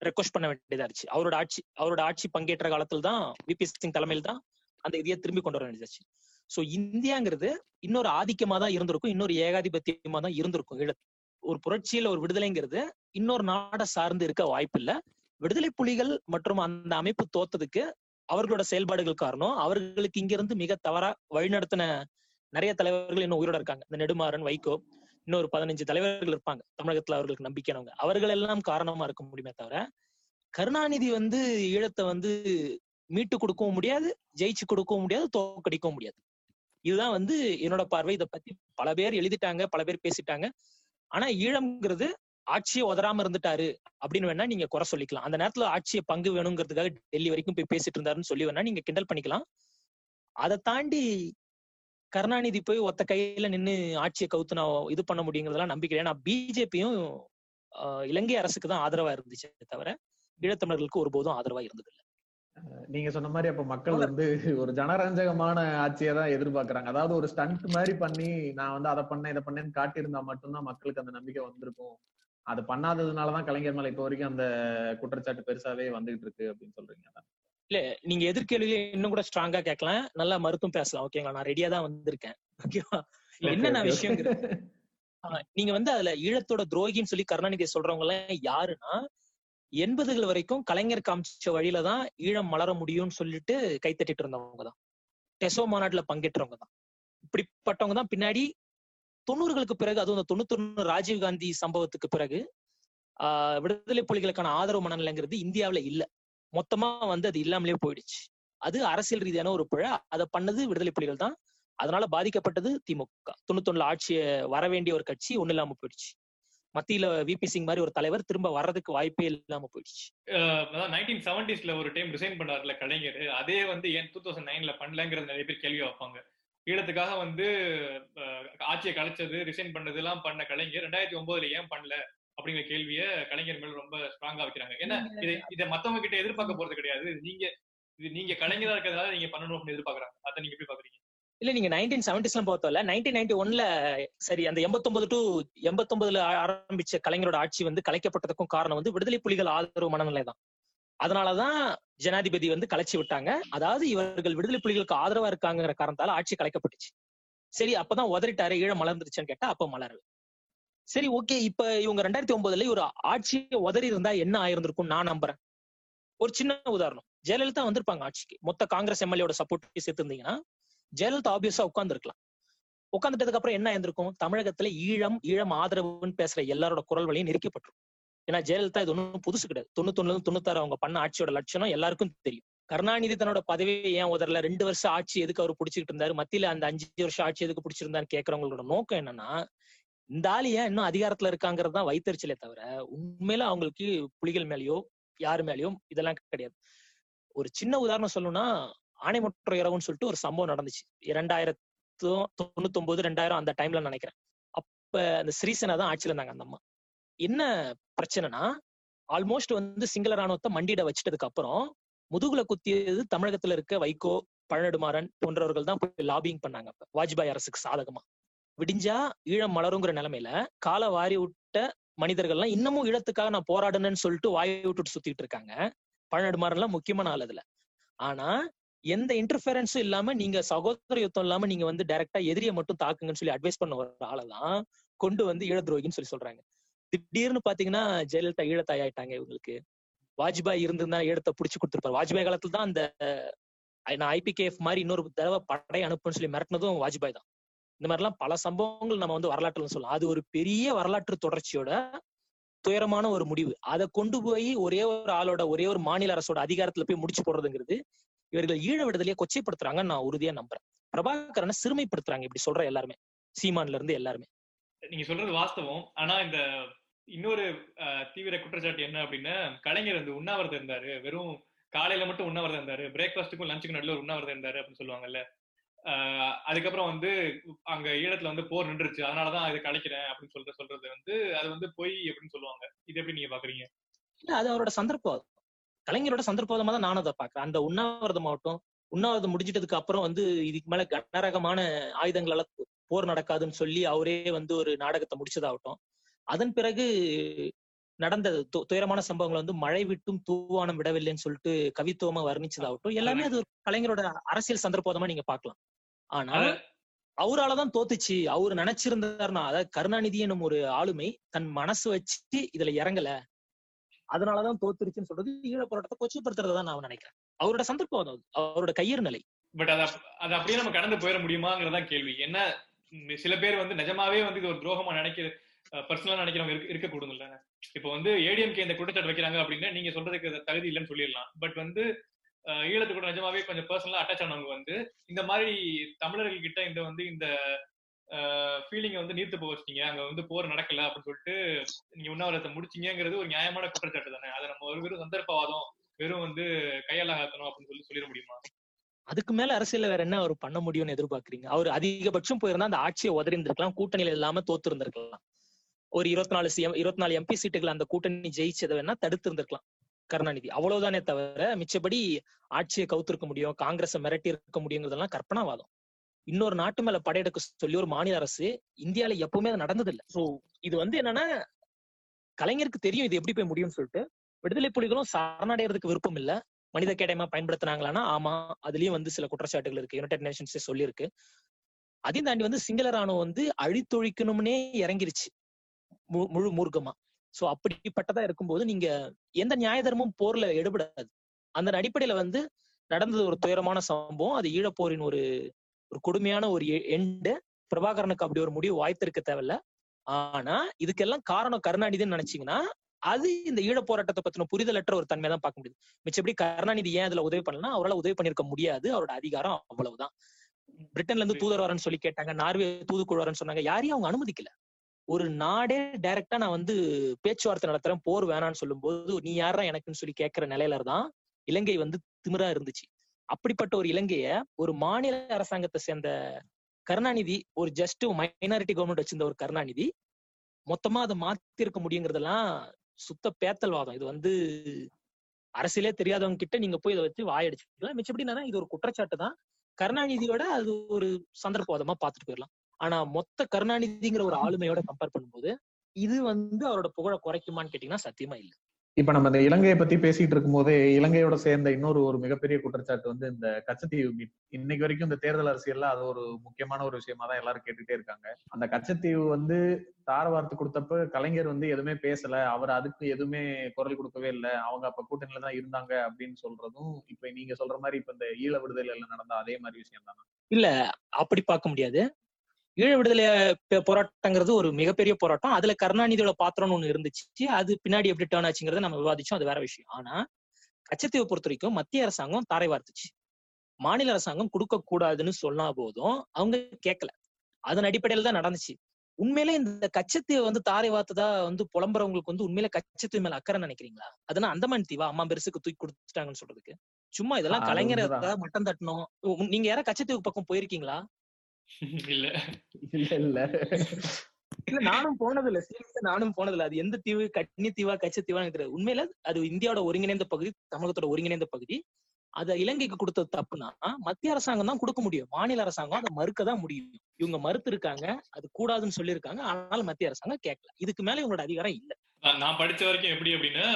ரெக்வஸ்ட் பண்ண வேண்டியதா இருந்துச்சு. அவரோட ஆட்சி அவரோட ஆட்சி பங்கேற்ற காலத்துல தான் விபி சிங் தலைமையில் தான் அந்த இதையை திரும்பி கொண்டு வர வேண்டியதாச்சு சோ இந்தியாங்கிறது இன்னொரு ஆதிக்கமா தான் இருந்திருக்கும். இன்னொரு ஏகாதிபத்தியமா தான் இருந்திருக்கும். ஒரு புரட்சியில ஒரு விடுதலைங்கிறது இன்னொரு நாடை சார்ந்து இருக்க வாய்ப்பு இல்ல விடுதலை புலிகள் மற்றும் அந்த அமைப்பு தோத்ததுக்கு அவர்களோட செயல்பாடுகள் காரணம். அவர்களுக்கு இங்கிருந்து மிக தவறா வழிநடத்தின நிறைய தலைவர்கள் இன்னும் உயிரோட இருக்காங்க. இந்த நெடுமாறன் வைகோ இன்னொரு பதினஞ்சு தலைவர்கள் இருப்பாங்க. தமிழகத்துல அவர்களுக்கு நம்பிக்கையானவங்க அவர்கள் எல்லாம் காரணமா இருக்க முடியுமே தவிர கருணாநிதி வந்து ஈழத்தை வந்து மீட்டு கொடுக்கவும் முடியாது ஜெயிச்சு கொடுக்கவும் முடியாது தோக்கடிக்கவும் முடியாது. இதுதான் வந்து என்னோட பார்வை. இதை பத்தி பல பேர் எழுதிட்டாங்க பல பேர் பேசிட்டாங்க. ஆனா ஈழம்ங்கிறது ஆட்சியை உதராம இருந்துட்டாரு அப்படின்னு வேணா நீங்க குறை சொல்லிக்கலாம். அந்த நேரத்துல ஆட்சியை பங்கு வேணுங்கிறதுக்காக டெல்லி வரைக்கும் போய் பேசிட்டு இருந்தாருன்னு சொல்லி வேணா நீங்க கிண்டல் பண்ணிக்கலாம். அதை தாண்டி கருணாநிதி போய் ஒத்த கையில நின்னு ஆட்சியை கவுத்து நான் இது பண்ண முடியுங்கிறதெல்லாம் நம்பிக்கை ஏன்னா பிஜேபியும் இலங்கை அரசுக்கு தான் ஆதரவா இருந்துச்சு தவிர ஈழத்தமிழர்களுக்கு ஒருபோதும் ஆதரவா இருந்தது நீங்க சொன்ன மாதிரி அப்ப மக்கள் வந்து ஒரு ஜனரஞ்சகமான ஆட்சியை தான் எதிர்பார்க்கறாங்க. அதாவது ஒரு ஸ்டண்ட் மாதிரி பண்ணி நான் வந்து அதை பண்ணேன் இதை பண்ணேன்னு காட்டியிருந்தா மட்டும்தான் மக்களுக்கு அந்த நம்பிக்கை வந்திருக்கும். அது பண்ணாததுனாலதான் கலைஞர் மேல இப்ப வரைக்கும் அந்த குற்றச்சாட்டு பெருசாவே வந்துகிட்டு இருக்கு அப்படின்னு சொல்றீங்க. இல்ல நீங்க எதிர்கேள்வியை இன்னும் கூட ஸ்ட்ராங்கா கேட்கலாம். நல்லா மருத்துவம் பேசலாம். ஓகேங்களா நான் ரெடியா தான் வந்திருக்கேன். ஓகேவா என்னென்ன ஆஹ் நீங்க வந்து அதுல ஈழத்தோட துரோகின்னு சொல்லி கருணாநிதி சொல்றவங்க எல்லாம் யாருன்னா எண்பதுகள் வரைக்கும் கலைஞர் காமிச்ச வழியில தான் ஈழம் மலர முடியும்னு சொல்லிட்டு கைத்தட்டிட்டு இருந்தவங்க தான். டெசோ மாநாட்டுல பங்கேற்றவங்க தான். இப்படிப்பட்டவங்க தான். பின்னாடி தொண்ணூறுகளுக்கு பிறகு அதுவும் இந்த தொண்ணூத்தொன்னு ராஜீவ் காந்தி சம்பவத்துக்கு பிறகு ஆஹ் விடுதலை புலிகளுக்கான ஆதரவு மனநிலைங்கிறது இந்தியாவுல இல்ல. மொத்தமா வந்து அது இல்லாமலே போயிடுச்சு. அது அரசியல் ரீதியான ஒரு பிழை. அதை பண்ணது விடுதலை புலிகள் தான். அதனால பாதிக்கப்பட்டது திமுக தொண்ணூத்தொன்னுல ஆட்சியை வர வேண்டிய ஒரு கட்சி ஒண்ணு இல்லாம போயிடுச்சு. மத்தியில விபி சிங் மாதிரி ஒரு தலைவர் திரும்ப வர்றதுக்கு வாய்ப்பே இல்லாம போயிடுச்சு. நைன்டீன் செவன்டிஸ்ல ஒரு டைம் ரிசைன் பண்ணார்ல கலைஞர். அதே வந்து ஏன் டூ தௌசண்ட் நைன்ல பண்ணலங்கிறது நிறைய பேர் கேள்வி வைப்பாங்க. ஈழத்துக்காக வந்து ஆட்சியை கலைச்சது ரிசைன் பண்ணது எல்லாம் பண்ண கலைஞர். ரெண்டாயிரத்தி ஒன்பதுல ஏன் பண்ணல அப்படிங்கிற கேள்வியை கலைஞர் மேல ரொம்ப ஸ்ட்ராங்கா வைக்கிறாங்க. ஏன்னா இதை இதை மத்தவங்க கிட்ட எதிர்பார்க்க போறது கிடையாது. நீங்க இது நீங்க கலைஞரா இருக்கிறதால நீங்க பண்ணணும் அப்படின்னு எதிர்பார்க்கறாங்க. அதை நீங்க எப்படி பாக்குறீங்க? இல்ல நீங்க நைன்டீன் செவன்டிஸ்லாம் பார்த்தோம்ல நைன்டீன் நைன்டி ஒன்ல சரி அந்த எண்பத்தொன்பது டு எண்பத்தொன்பதுல ஆரம்பிச்ச கலைஞரோட ஆட்சி வந்து கலைக்கப்பட்டதுக்கும் காரணம் வந்து விடுதலை புலிகள் ஆதரவு மனநிலை தான். அதனாலதான் ஜனாதிபதி வந்து கலைச்சு விட்டாங்க. அதாவது இவர்கள் விடுதலை புலிகளுக்கு ஆதரவா இருக்காங்கிற காரணத்தால ஆட்சி கலைக்கப்பட்டுச்சு. சரி அப்பதான் உதறிட்டாரு ஈழம் மலர்ந்துருச்சுன்னு கேட்டா அப்ப மலரல. சரி ஓகே இப்ப இவங்க ரெண்டாயிரத்தி ஒன்பதுல ஒரு ஆட்சியை உதறி இருந்தா என்ன ஆயிருந்திருக்கும் நான் நம்புறேன். ஒரு சின்ன உதாரணம். ஜெயலலிதா வந்திருப்பாங்க ஆட்சிக்கு. மொத்த காங்கிரஸ் எம்எல்ஏட சப்போர்ட் சேர்த்து இருந்தீங்கன்னா ஜெயலலிதா ஆபியஸா உட்கார்ந்துருக்கலாம். உட்காந்துட்டதுக்கு அப்புறம் என்ன இருந்திருக்கும் தமிழகத்துல ஈழம் ஈழம் ஆதரவுன்னு பேசுற எல்லாரோட குரல் வழியும் நெருக்கப்பட்டிருக்கும் ஏன்னா ஜெயலலிதா இது ஒன்றும் புதுசு கிடையாது. தொண்ணூத்தொன்னு தொண்ணூத்தாறு அவங்க பண்ண ஆட்சியோட லட்சணம் எல்லாருக்கும் தெரியும். கருணாநிதி தன்னோட பதவியை ஏன் உதறல? ரெண்டு வருஷம் ஆட்சி எதுக்கு அவர் பிடிச்சிக்கிட்டு இருந்தாரு? மத்தியில அந்த அஞ்சு வருஷம் ஆட்சி எதுக்கு பிடிச்சிருந்தான்னு கேட்கறவங்களோட நோக்கம் என்னன்னா இந்த ஆளு ஏன் இன்னும் அதிகாரத்துல இருக்காங்கிறது தான் வைத்தறிச்சலே தவிர உண்மையில அவங்களுக்கு புலிகள் மேலயோ யாரு மேலயோ இதெல்லாம் கிடையாது. ஒரு சின்ன உதாரணம் சொல்லணும்னா ஆணைமுற்ற இரவுன்னு சொல்லிட்டு ஒரு சம்பவம் நடந்துச்சு. இரண்டாயிரத்தும் தொண்ணூத்தி ஒன்பது ரெண்டாயிரம் அந்த டைம்ல நினைக்கிறேன். அப்ப அந்த ஸ்ரீசனா தான் ஆட்சியில இருந்தாங்க அந்த அம்மா. என்ன பிரச்சனைனா ஆல்மோஸ்ட் வந்து சிங்கள ராணுவத்தை மண்டியிட வச்சிட்டதுக்கு அப்புறம் முதுகுல குத்தியது தமிழகத்துல இருக்க வைகோ பழநெடுமாறன் போன்றவர்கள் தான் போய் லாபிங் பண்ணாங்க அப்ப. வாஜ்பாய் அரசுக்கு சாதகமா. விடிஞ்சா ஈழம் மலருங்கிற நிலைமையில கால வாரி விட்ட மனிதர்கள்லாம் இன்னமும் ஈழத்துக்காக நான் போராடணும்னு சொல்லிட்டு வாயை விட்டுட்டு சுத்திட்டு இருக்காங்க. பழநெடுமாறன்லாம் முக்கியமான ஆள் அதுல. ஆனா எந்த இன்டர்ஃபரன்ஸும் இல்லாம நீங்க சகோதர யுத்தம் இல்லாம நீங்க வந்து டைரக்டா எதிரியை மட்டும் தாக்குங்கன்னு சொல்லி அட்வைஸ் பண்ண ஒரு ஆளை தான் கொண்டு வந்து ஈழ துரோகின்னு சொல்லி சொல்றாங்க. திடீர்னு பாத்தீங்கன்னா ஜெயலலிதா ஈழத்தாய் ஆயிட்டாங்க இவங்களுக்கு. வாஜ்பாய் இருந்திருந்தா ஈழத்தை புடிச்சு கொடுத்துருப்பாரு. வாஜ்பாய் காலத்துல தான் அந்த நான் ஐபிகேஎஃப் மாதிரி இன்னொரு தடவை படை அனுப்புன்னு சொல்லி மிரட்டினதும் வாஜ்பாய் தான். இந்த மாதிரிலாம் பல சம்பவங்கள் நம்ம வந்து வரலாற்றுல சொல்லலாம். அது ஒரு பெரிய வரலாற்று தொடர்ச்சியோட துயரமான ஒரு முடிவு. அதை கொண்டு போய் ஒரே ஒரு ஆளோட ஒரே ஒரு மாநில அரசோட அதிகாரத்துல போய் முடிச்சு போடுறதுங்கிறது இவர்கள் ஈழ விடுதலையை கொச்சைப்படுத்துறாங்க நான் உறுதியா நம்புறேன். பிரபாகரனை சிறுமைப்படுத்துறாங்க இப்படி சொல்ற எல்லாருமே. சீமான்ல இருந்து எல்லாருமே. நீங்க சொல்றது வாஸ்தவம். ஆனா இந்த இன்னொரு தீவிர குற்றச்சாட்டு என்ன அப்படின்னா கலைஞர் வந்து உண்ணாவிரதம் இருந்தாரு. வெறும் காலையில மட்டும் உண்ணாவிரதம் இருந்தாரு. பிரேக்ஃபாஸ்ட்டுக்கும் லஞ்சுக்கு நடுவில் ஒரு உண்ணாவிரதம் இருந்தாரு அப்படின்னு சொல்லுவாங்கல்ல. அதுக்கப்புறம் வந்து அங்க ஈழத்துல வந்து போர் நின்றுச்சு. அதனாலதான் இதை கலைக்கிறேன் அப்படின்னு சொல்ற சொல்றது வந்து அது வந்து பொய் அப்படின்னு சொல்லுவாங்க. இது எப்படி நீங்க பாக்குறீங்க? இல்ல அது அவரோட சந்தர்ப்பம் கலைஞரோட சந்தர்ப்பமா தான் நானும் அதை பாக்குறேன் அந்த உண்ணாவிரதம் ஆகட்டும் உண்ணாவிரதம் முடிஞ்சிட்டதுக்கு அப்புறம் வந்து இதுக்கு மேல கனரகமான ஆயுதங்களால போர் நடக்காதுன்னு சொல்லி அவரே வந்து ஒரு நாடகத்தை முடிச்சதாகட்டும். அதன் பிறகு நடந்த துயரமான சம்பவங்கள் வந்து மழை விட்டும் தூவானம் விடவில்லைன்னு சொல்லிட்டு கவித்துவமா வர்ணிச்சதாகட்டும். எல்லாமே அது கலைஞரோட அரசியல் சந்தர்ப்பமா நீங்க பார்க்கலாம். ஆனா அவராலதான் தோத்துச்சு. அவர் நினைச்சிருந்தாருன்னா அதாவது கருணாநிதி எனும் ஒரு ஆளுமை தன் மனசு வச்சு இதுல இறங்கல. அதனாலதான் தோத்துருச்சுன்னு சொல்றது ஈழ போராட்டத்தை கொச்சைப்படுத்துறதா நான் நினைக்கிறேன். அவரோட சந்தர்ப்பம் அவரோட கையர் நிலை. பட் அத அது அப்படியே நம்ம கடந்து போயிட முடியுமாங்கிறதா கேள்வி. என்ன சில பேர் வந்து நிஜமாவே வந்து இது ஒரு துரோகமா நினைக்கிற பர்சனலா நினைக்கிறவங்க இருக்க இருக்கக்கூடும் இல்ல இப்போ வந்து ஏடிஎம்கே இந்த குற்றச்சாட்டு வைக்கிறாங்க அப்படின்னா நீங்க சொல்றதுக்கு தகுதி இல்லைன்னு சொல்லிடலாம். பட் வந்து ஈழத்து கூட நிஜமாவே கொஞ்சம் பர்சனலா அட்டாச் ஆனவங்க வந்து இந்த மாதிரி தமிழர்கள் கிட்ட இந்த வந்து இந்த ஃபீலிங்கை வந்து நீர்த்து போக வச்சிட்டீங்க அங்க வந்து போர் நடக்கல அப்படின்னு சொல்லிட்டு நீங்க உண்ணாவிரதத்தை முடிச்சீங்கிறது ஒரு நியாயமான குற்றச்சாட்டு தானே? அதை நம்ம ஒரு வெறும் சந்தர்ப்பவாதம் வெறும் வந்து கையாலாகத்தணும் அப்படின்னு சொல்லி சொல்லிட முடியுமா? அதுக்கு மேல அரசியல வேற என்ன அவர் பண்ண முடியும்னு எதிர்பார்க்கறீங்க? அவர் அதிகபட்சம் போயிருந்தா அந்த ஆட்சியை உதறி இருந்திருக்கலாம் கூட்டணியில இல்லாம தோத்து இருந்திருக்கலாம் ஒரு இருபத்தி நாலு சிஎம் இருபத்தி நாலு எம்பி சீட்டுகள் அந்த கூட்டணி ஜெயிச்சதை வேணா தடுத்து இருந்திருக்கலாம் கருணாநிதி. அவ்வளவுதானே தவிர மிச்சபடி ஆட்சியை கவுத்திருக்க முடியும் காங்கிரஸை மிரட்டி இருக்க முடியுங்கிறதெல்லாம் கற்பனாவாதம். இன்னொரு நாட்டு மேல படையெடுக்க சொல்லி ஒரு மாநில அரசு இந்தியால எப்பவுமே அது நடந்தது இல்ல சோ இது வந்து என்னன்னா கலைஞருக்கு தெரியும் இது எப்படி போய் முடியும்னு சொல்லிட்டு. விடுதலை புலிகளும் சரணடைறதுக்கு விருப்பம் இல்ல. மனித கேடயமா பயன்படுத்தினாங்களான்னா ஆமா அதுலயும் வந்து சில குற்றச்சாட்டுகள் இருக்கு. யுனைடெட் நேஷன்ஸே சொல்லியிருக்கு. அதையும் தாண்டி வந்து சிங்கள ராணுவம் வந்து அழித்தொழிக்கணும்னே இறங்கிருச்சு. மு- முழு மூர்க்கமா. சோ அப்படிப்பட்டதா இருக்கும்போது நீங்க எந்த நியாய தர்மமும் போர்ல எடுபடாது. அந்த அடிப்படையில வந்து நடந்தது ஒரு துயரமான சம்பவம். அது ஈழப்போரின் ஒரு ஒரு கொடுமையான ஒரு எண்டு பிரபாகரனுக்கு அப்படி ஒரு முடிவு வாய்த்திருக்க தேவையில்ல. ஆனா இதுக்கெல்லாம் காரணம் கருணாநிதின்னு நினைச்சீங்கன்னா அது இந்த ஈழ போராட்டத்தை பத்தின புரிதலற்ற ஒரு தன்மையை தான் பார்க்க முடியுது. மிச்சப்படி கருணாநிதி ஏன் அதுல உதவி பண்ணலாம் அவரால் உதவி பண்ணிருக்க முடியாது. அவரோட அதிகாரம் அவ்வளவுதான். பிரிட்டன்ல இருந்து தூதர் வரேன்னு சொல்லி கேட்டாங்க நார்வே தூதுக்குழு வரேன்னு சொன்னாங்க. யாரையும் அவங்க அனுமதிக்கல. ஒரு நாடே டைரக்டா நான் வந்து பேச்சுவார்த்தை நடத்துறேன் போர் வேணான்னு சொல்லும்போது நீ யாரா எனக்குன்னு சொல்லி கேட்கிற நிலையில தான் இலங்கை வந்து திமிரா இருந்துச்சு. அப்படிப்பட்ட ஒரு இலங்கைய ஒரு மாநில அரசாங்கத்தை சேர்ந்த கருணாநிதி ஒரு ஜஸ்ட் மைனாரிட்டி கவர்மெண்ட் வச்சிருந்த ஒரு கருணாநிதி மொத்தமா அதை மாத்திருக்க முடியுங்கிறதெல்லாம் சுத்த பேத்தல்வாதம். இது வந்து அரசியலே தெரியாதவங்க கிட்ட நீங்க போய் இதை வச்சு வாயடிச்சுக்கலாம் மிச்சப்படி இது ஒரு குற்றச்சாட்டு தான். கருணாநிதியோட அது ஒரு சந்தர்ப்பவாதமா பார்த்துட்டு போயிடலாம். ஆனா மொத்த கருணாநிதிங்கிற ஒரு ஆளுமையோட கம்பேர் பண்ணும்போது இது வந்து அவரோட புகழ குறைக்குமான்னு கேட்டீங்கன்னா சத்தியமா இல்ல. இப்ப நம்ம இந்த இலங்கையை பத்தி பேசிட்டு இருக்கும் போதே இலங்கையோட சேர்ந்த இன்னொரு ஒரு மிகப்பெரிய குற்றச்சாட்டு வந்து இந்த கச்சத்தீவு மீட். இன்னைக்கு வரைக்கும் இந்த தேர்தல் அரசியல்ல அது ஒரு முக்கியமான ஒரு விஷயமா தான் எல்லாரும் கேட்டுட்டே இருக்காங்க. அந்த கச்சத்தீவு வந்து தார வார்த்தை கொடுத்தப்ப கலைஞர் வந்து எதுவுமே பேசல. அவர் அதுக்கு எதுவுமே குரல் கொடுக்கவே இல்லை. அவங்க அப்ப கூட்டணியில தான் இருந்தாங்க அப்படின்னு சொல்றதும் இப்ப நீங்க சொல்ற மாதிரி இப்ப இந்த ஈழ விடுதலையில நடந்த அதே மாதிரி விஷயம் தானே இல்ல அப்படி பார்க்க முடியாது. ஈழ விடுதலை போராட்டங்கிறது ஒரு மிகப்பெரிய போராட்டம். அதுல கருணாநிதியோட பாத்திரம்னு ஒண்ணு இருந்துச்சு. அது பின்னாடி எப்படி டேர்ன் ஆச்சுங்கிறத நம்ம விவாதிச்சோம். அது வேற விஷயம். ஆனா கச்சத்தீவை பொறுத்த வரைக்கும் மத்திய அரசாங்கம் தாரை வார்த்துச்சு. மாநில அரசாங்கம் கொடுக்க கூடாதுன்னு சொன்னா போதும். அவங்க கேட்கல அதன் அடிப்படையில தான் நடந்துச்சு. உண்மையிலே இந்த கச்சத்தீவை வந்து தாரை வார்த்ததா வந்து புலம்புறவங்களுக்கு வந்து உண்மையில கச்சத்தீவு மேல அக்கறை நினைக்கிறீங்களா? அதனா அந்தமான் தீவா அம்மா பெருசுக்கு தூக்கி கொடுத்துட்டாங்கன்னு சொல்றதுக்கு. சும்மா இதெல்லாம் கலைஞர் மட்டம் தட்டணும். நீங்க யாரா கச்சத்தீவு பக்கம் போயிருக்கீங்களா? இல்ல. இல்ல இல்ல. இல்ல நானும் போனது இல்ல சீரியஸா நானும் போனது இல்ல அது எந்த தீவு? கன்னி தீவா கச்சத்தீவான்னு தெரியாது. உண்மையில அது இந்தியாவோட ஒருங்கிணைந்த பகுதி தமிழகத்தோட ஒருங்கிணைந்த பகுதி. அத இலங்கைக்கு கொடுத்தது தப்புனா மத்திய அரசாங்கம் தான் கொடுக்க முடியும். மாநில அரசாங்கம் அதை மறுக்க தான் முடியும். இவங்க மறுத்து இருக்காங்க அது கூடாதுன்னு சொல்லியிருக்காங்க. ஆனாலும் மத்திய அரசாங்கம் கேட்கல. இதுக்கு மேல இவங்களோட அதிகாரம் இல்ல. நான் படிச்ச வரைக்கும் எப்படி அப்படின்னா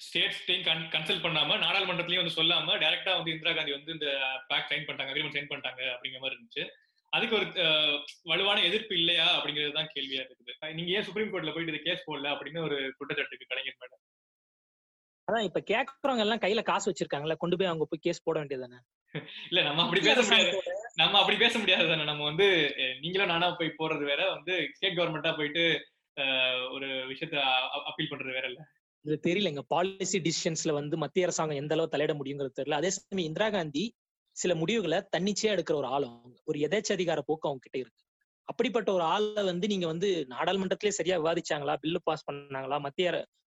ஸ்டேட்ஸ்டையும் கன்சல்ட் பண்ணாம நாடாளுமன்றத்திலயும் வந்து சொல்லாம டைரக்டா வந்து இந்திரா காந்தி வந்து இந்த பேக் சைன் பண்ணிட்டாங்க அக்ரிமெண்ட் சைன் பண்ணிட்டாங்க அப்படிங்கிற மாதிரி இருந்துச்சு. அதுக்கு ஒரு வலுவான எதிர்ப்பு இல்லையா அப்படிங்கிறது தான் கேள்வியா இருக்குது. நீங்க ஏன் சுப்ரீம் கோர்ட்ல போயிட்டு இது கேஸ் போடல அப்படின்னு ஒரு குற்றச்சாட்டு கலைஞர் மேடம் அதான் இப்ப கேக்குறவங்க எல்லாம் கையில காசு வச்சிருக்காங்கல்ல கொண்டு போய் அவங்க போய் கேஸ் போட வேண்டியதானே இல்ல நம்ம அப்படி பேச முடியாது. நம்ம அப்படி பேச முடியாது தானே. நம்ம வந்து நீங்களும் நானா போய் போறது வேற வந்து ஸ்டேட் கவர்மெண்டா போயிட்டு ஒரு விஷயத்த அப்பீல் பண்றது வேற இல்ல. இது தெரியலங்க. பாலிசி டிசிஷன்ஸ்ல வந்து மத்திய அரசாங்கம் எந்த அளவு தலையிட முடியுங்கிறது தெரியல. அதே சமயம் இந்திரா காந்தி சில முடிவுகளை தன்னிச்சையா எடுக்கிற ஒரு ஆள் அவங்க. ஒரு எதேச்ச அதிகார போக்கு அவங்க கிட்ட இருக்கு. அப்படிப்பட்ட ஒரு ஆளை வந்து நீங்க வந்து நாடாளுமன்றத்திலே சரியா விவாதிச்சாங்களா? பில்லு பாஸ் பண்ணாங்களா? மத்திய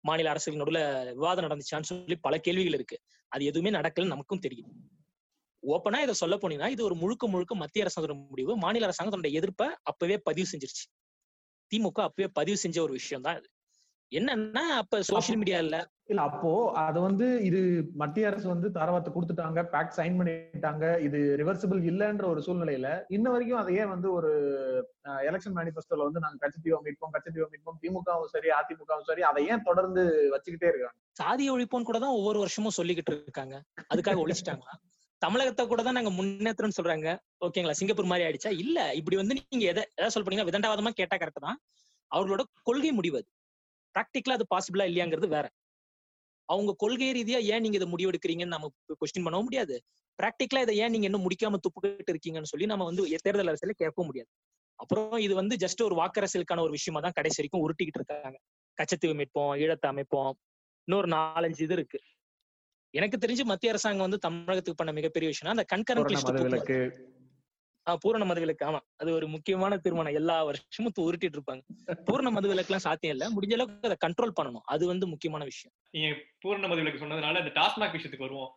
மாநில அரசுகள் நடுவில் விவாதம் நடந்துச்சான்னு சொல்லி பல கேள்விகள் இருக்கு. அது எதுவுமே நடக்கலன்னு நமக்கும் தெரியும். ஓப்பனா இதை சொல்ல போனீங்கன்னா இது ஒரு முழுக்க முழுக்க மத்திய அரசாங்கத்தோட முடிவு மாநில அரசாங்கம் தன்னுடைய எதிர்ப்பை அப்பவே பதிவு செஞ்சிருச்சு. திமுக அப்பவே பதிவு செஞ்ச ஒரு விஷயம் தான் இது. என்னன்னா அப்ப சோசியல் மீடியா இல்ல இல்ல அப்போ அது வந்து இது மத்திய அரசு வந்து தரவாத்து கொடுத்துட்டாங்க பேக் சைன் பண்ணிட்டாங்க இது ரிவர்சிபிள் இல்லன்ற ஒரு சூழ்நிலையில இன்ன வரைக்கும் அதையே வந்து ஒரு எலெக்ஷன் மேனிபெஸ்டோல வந்து நாங்க கட்சித்தீவை மீட்போம் கட்சித்தீவை மீட்போம் திமுகவும் சரி அதிமுகவும் சரி அதை ஏன் தொடர்ந்து வச்சுக்கிட்டே இருக்காங்க? சாதிய ஒழிப்போன்னு கூட தான் ஒவ்வொரு வருஷமும் சொல்லிக்கிட்டு இருக்காங்க. அதுக்காக ஒழிச்சிட்டாங்களா தமிழகத்தை கூட தான் நாங்க முன்னேற்றம்னு சொல்றாங்க. ஓகேங்களா? சிங்கப்பூர் மாதிரி ஆயிடுச்சா? இல்ல. இப்படி வந்து நீங்க எதை எதாவது சொல்ல போனீங்கன்னா விதண்டாவாதமா கேட்டா கரெக்ட் தான். அவர்களோட கொள்கை முடிவு அது. ப்ராக்டிக்கலா அது பாசிபிளா இல்லையாங்கிறது வேற. அவங்க கொள்கை ரீதியா ஏன் நீங்க இதை முடிவெடுக்கிறீங்கன்னு நம்ம கொஸ்டின் பண்ணவும் முடியாது. ப்ராக்டிக்கலா இதை ஏன் நீங்க இன்னும் முடிக்காம துப்புக்கிட்டு இருக்கீங்கன்னு சொல்லி நம்ம வந்து தேர்தல் அரசியல கேட்க முடியாது. அப்புறம் இது வந்து ஜஸ்ட் ஒரு வாக்கரசியலுக்கான ஒரு விஷயமா தான் கடைசி வரைக்கும் உருட்டிக்கிட்டு இருக்காங்க. கச்சத்தீவு மீட்போம் ஈழத்தை அமைப்போம் இன்னொரு நாலஞ்சு இது இருக்கு. எனக்கு தெரிஞ்சு மத்திய அரசாங்கம் வந்து தமிழகத்துக்கு பண்ண மிகப்பெரிய விஷயம் அந்த கண்கரண்ட் லிஸ்ட் பூரண மதுவிலக்கு ஆமா. அது ஒரு முக்கியமான தீர்மானம். எல்லா வருஷமும் உருட்டிட்டு இருப்பாங்க. பூரண மதுவிலக்கு எல்லாம் சாத்தியம் இல்ல. முடிஞ்ச அளவுக்கு அதை கண்ட்ரோல் பண்ணணும். அது வந்து முக்கியமான விஷயம். நீங்க பூரண மதுவிலக்கு சொன்னதுனால இந்த டாஸ்மாக் விஷயத்துக்கு வருவோம்.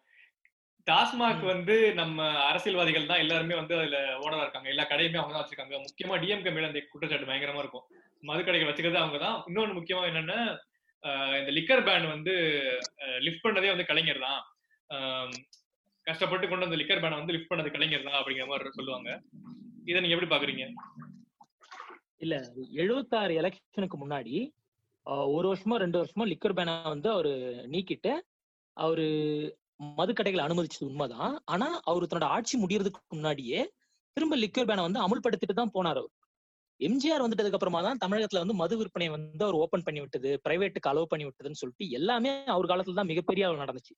டாஸ்மாக் வந்து நம்ம அரசியல்வாதிகள் தான் எல்லாருமே வந்து அதுல ஓனரா இருக்காங்க. எல்லா கடையுமே அவங்க தான் வச்சிருக்காங்க. முக்கியமா டிஎம்கே மேல அந்த குற்றச்சாட்டு பயங்கரமா இருக்கும். மது கடைகள் வச்சுக்கிறது அவங்க தான். இன்னொன்னு முக்கியமா என்னன்னா இந்த லிக்கர் பேன் வந்து லிஃப்ட் பண்ணதே வந்து கலைஞர் தான். கஷ்டப்பட்டு கொண்டு வந்த லிக்கர் பேனை வந்து லிஃப்ட் பண்ணது கலைஞர் தான் அப்படிங்கிற மாதிரி சொல்லுவாங்க. இதை நீங்க எப்படி பாக்குறீங்க? இல்ல எழுபத்தாறு எலெக்ஷனுக்கு முன்னாடி ஒரு வருஷமோ ரெண்டு வருஷமோ லிக்கர் பேனை வந்து அவரு நீக்கிட்டு அவரு மதுக்கடைகளை அனுமதிச்சது உண்மைதான். ஆனா அவரு தன்னோட ஆட்சி முடியறதுக்கு முன்னாடியே திரும்ப லிக்கர் பேனை வந்து அமுல்படுத்திட்டு தான் போனார் அவர். எம்ஜிஆர் வந்துட்டதுக்கு அப்புறமா தான் தமிழகத்துல வந்து மது விற்பனை வந்து அவர் ஓபன் பண்ணி விட்டது பிரைவேட்டுக்கு அலோவ் பண்ணி விட்டதுன்னு சொல்லிட்டு எல்லாமே அவர் காலத்துல தான் மிகப்பெரிய அளவு நடந்துச்சு.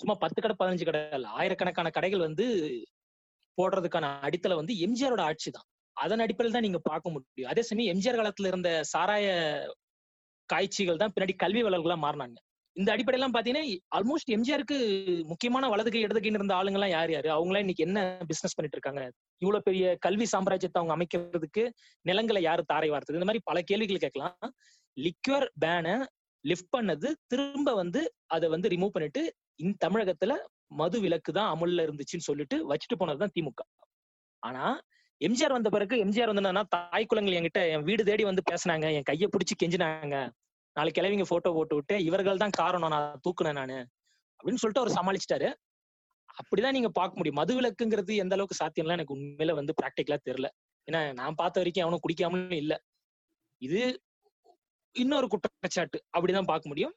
சும்மா பத்து கடை பதினஞ்சு கடை இல்ல. ஆயிரக்கணக்கான கடைகள் வந்து போடுறதுக்கான அடித்தளை வந்து எம்ஜிஆரோட ஆட்சி தான். அதன் அடிப்படையில் தான் நீங்க பார்க்க முடியும். அதே சமயம் எம்ஜிஆர் காலத்துல இருந்த சாராய காய்ச்சிகள் தான் பின்னாடி கல்வி வளர்களா மாறினாங்க. இந்த அடிப்படையெல்லாம் பாத்தீங்கன்னா ஆல்மோஸ்ட் எம்ஜிஆருக்கு முக்கியமான வலது கை இடது கைன்னு இருந்த ஆளுங்க எல்லாம் யார் யாரு? அவங்களாம் இன்னைக்கு என்ன பிசினஸ் பண்ணிட்டு இருக்காங்க? இவ்வளவு பெரிய கல்வி சாம்ராஜ்யத்தை அவங்க அமைக்கிறதுக்கு நிலங்களை யாரு தாரை வார்த்தது? இந்த மாதிரி பல கேள்விகள் கேட்கலாம். லிக்யூர் பேனை லிஃப்ட் பண்ணது திரும்ப வந்து அதை வந்து ரிமூவ் பண்ணிட்டு இந்த தமிழகத்துல மது விலக்கு தான் அமல்ல இருந்துச்சுன்னு சொல்லிட்டு வச்சுட்டு போனதுதான் திமுக. ஆனா எம்ஜிஆர் வந்த பிறகு எம்ஜிஆர் வந்து தாய் குலங்கள் என்கிட்ட என் வீடு தேடி வந்து பேசினாங்க என் கையை பிடிச்சி கெஞ்சினாங்க. நாளைக்கு கிளவிங்க போட்டோ போட்டு விட்டு இவர்கள் தான் காரணம் நான் தூக்குனேன் நானு அப்படின்னு சொல்லிட்டு அவர் சமாளிச்சிட்டாரு. அப்படிதான் நீங்க பார்க்க முடியும். மது விலக்குங்கிறது எந்த அளவுக்கு சாத்தியம்லாம் எனக்கு உண்மையில வந்து பிராக்டிக்கலா தெரியல. ஏன்னா நான் பார்த்த வரைக்கும் அவனும் குடிக்காமலும் இல்லை. இது இன்னொரு குற்றச்சாட்டு. அப்படிதான் பார்க்க முடியும்.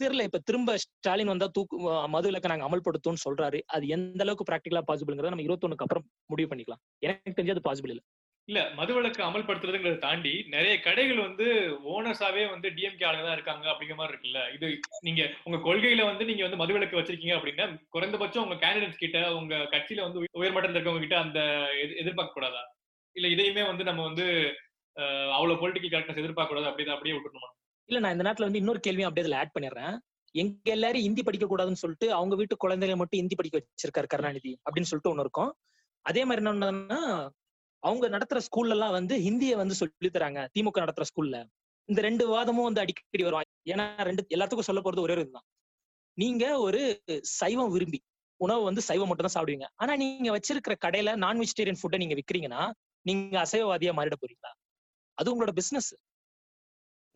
தெரியல. இப்ப திரும்ப ஸ்டாலின் வந்தா தூக்கு மது இலக்கை நாங்க அமல்படுத்தும்னு சொல்றாரு. அது எந்த அளவுக்கு பிராக்டிகலா பாசிபிள்ங்கிறத நம்ம இருபத்தொன்னுக்கு அப்புறம் முடிவு பண்ணிக்கலாம். எனக்கு தெரிஞ்சது பாசிபிள் இல்ல. இல்ல மதுவிலக்கு அமல்படுத்துறதுங்கிறத தாண்டி நிறைய கடைகள் வந்து ஓனர்ஸாவே வந்து டிஎம்கே ஆளுங்க தான் இருக்காங்க அப்படிங்கிற மாதிரி இருக்குல்ல. இது நீங்க உங்க கொள்கையில வந்து நீங்க வந்து மது விளக்கு வச்சிருக்கீங்க அப்படின்னா குறைந்தபட்சம் உங்க கேண்டிடேட்ஸ் கிட்ட உங்க கட்சியில வந்து உயர்மட்டத்தில் இருக்கவங்க கிட்ட அந்த எதிர்பார்க்க கூடாதா இல்ல இதையுமே வந்து நம்ம வந்து அவ்வளவு பொலிட்டிக்கல் கரெக்ட்னஸ் எதிர்பார்க்க கூடாது அப்படிதான் அப்படியே விட்டுருமா இல்ல நான் இந்த நேரத்துல வந்து இன்னொரு கேள்வியும் அப்படியே அதுல ஆட் பண்ணிடுறேன். எங்க எல்லாரும் ஹிந்தி படிக்க கூடாதுன்னு சொல்லிட்டு அவங்க வீட்டு குழந்தைகளை மட்டும் ஹிந்தி படிக்க வச்சிருக்காரு கருணாநிதி அப்படின்னு சொல்லிட்டு ஒண்ணு இருக்கும். அதே மாதிரி என்னன்னா அவங்க நடத்துற ஸ்கூல்ல எல்லாம் வந்து ஹிந்தியை வந்து சொல்லி தராங்க திமுக நடத்துற ஸ்கூல்ல இந்த ரெண்டு வாதமும் வந்து அடிக்கடி வரும் ஏன்னா ரெண்டு எல்லாத்துக்கும் சொல்ல போறது ஒரே இதுதான். நீங்க ஒரு சைவம் விரும்பி உணவு வந்து சைவம் மட்டும் தான் சாப்பிடுவீங்க. ஆனா நீங்க வச்சிருக்கிற கடையில நான் வெஜிடேரியன் ஃபுட்டை நீங்க விக்கிறீங்கன்னா நீங்க அசைவவாதியா மாறிட போறீங்களா? அது உங்களோட பிசினஸ்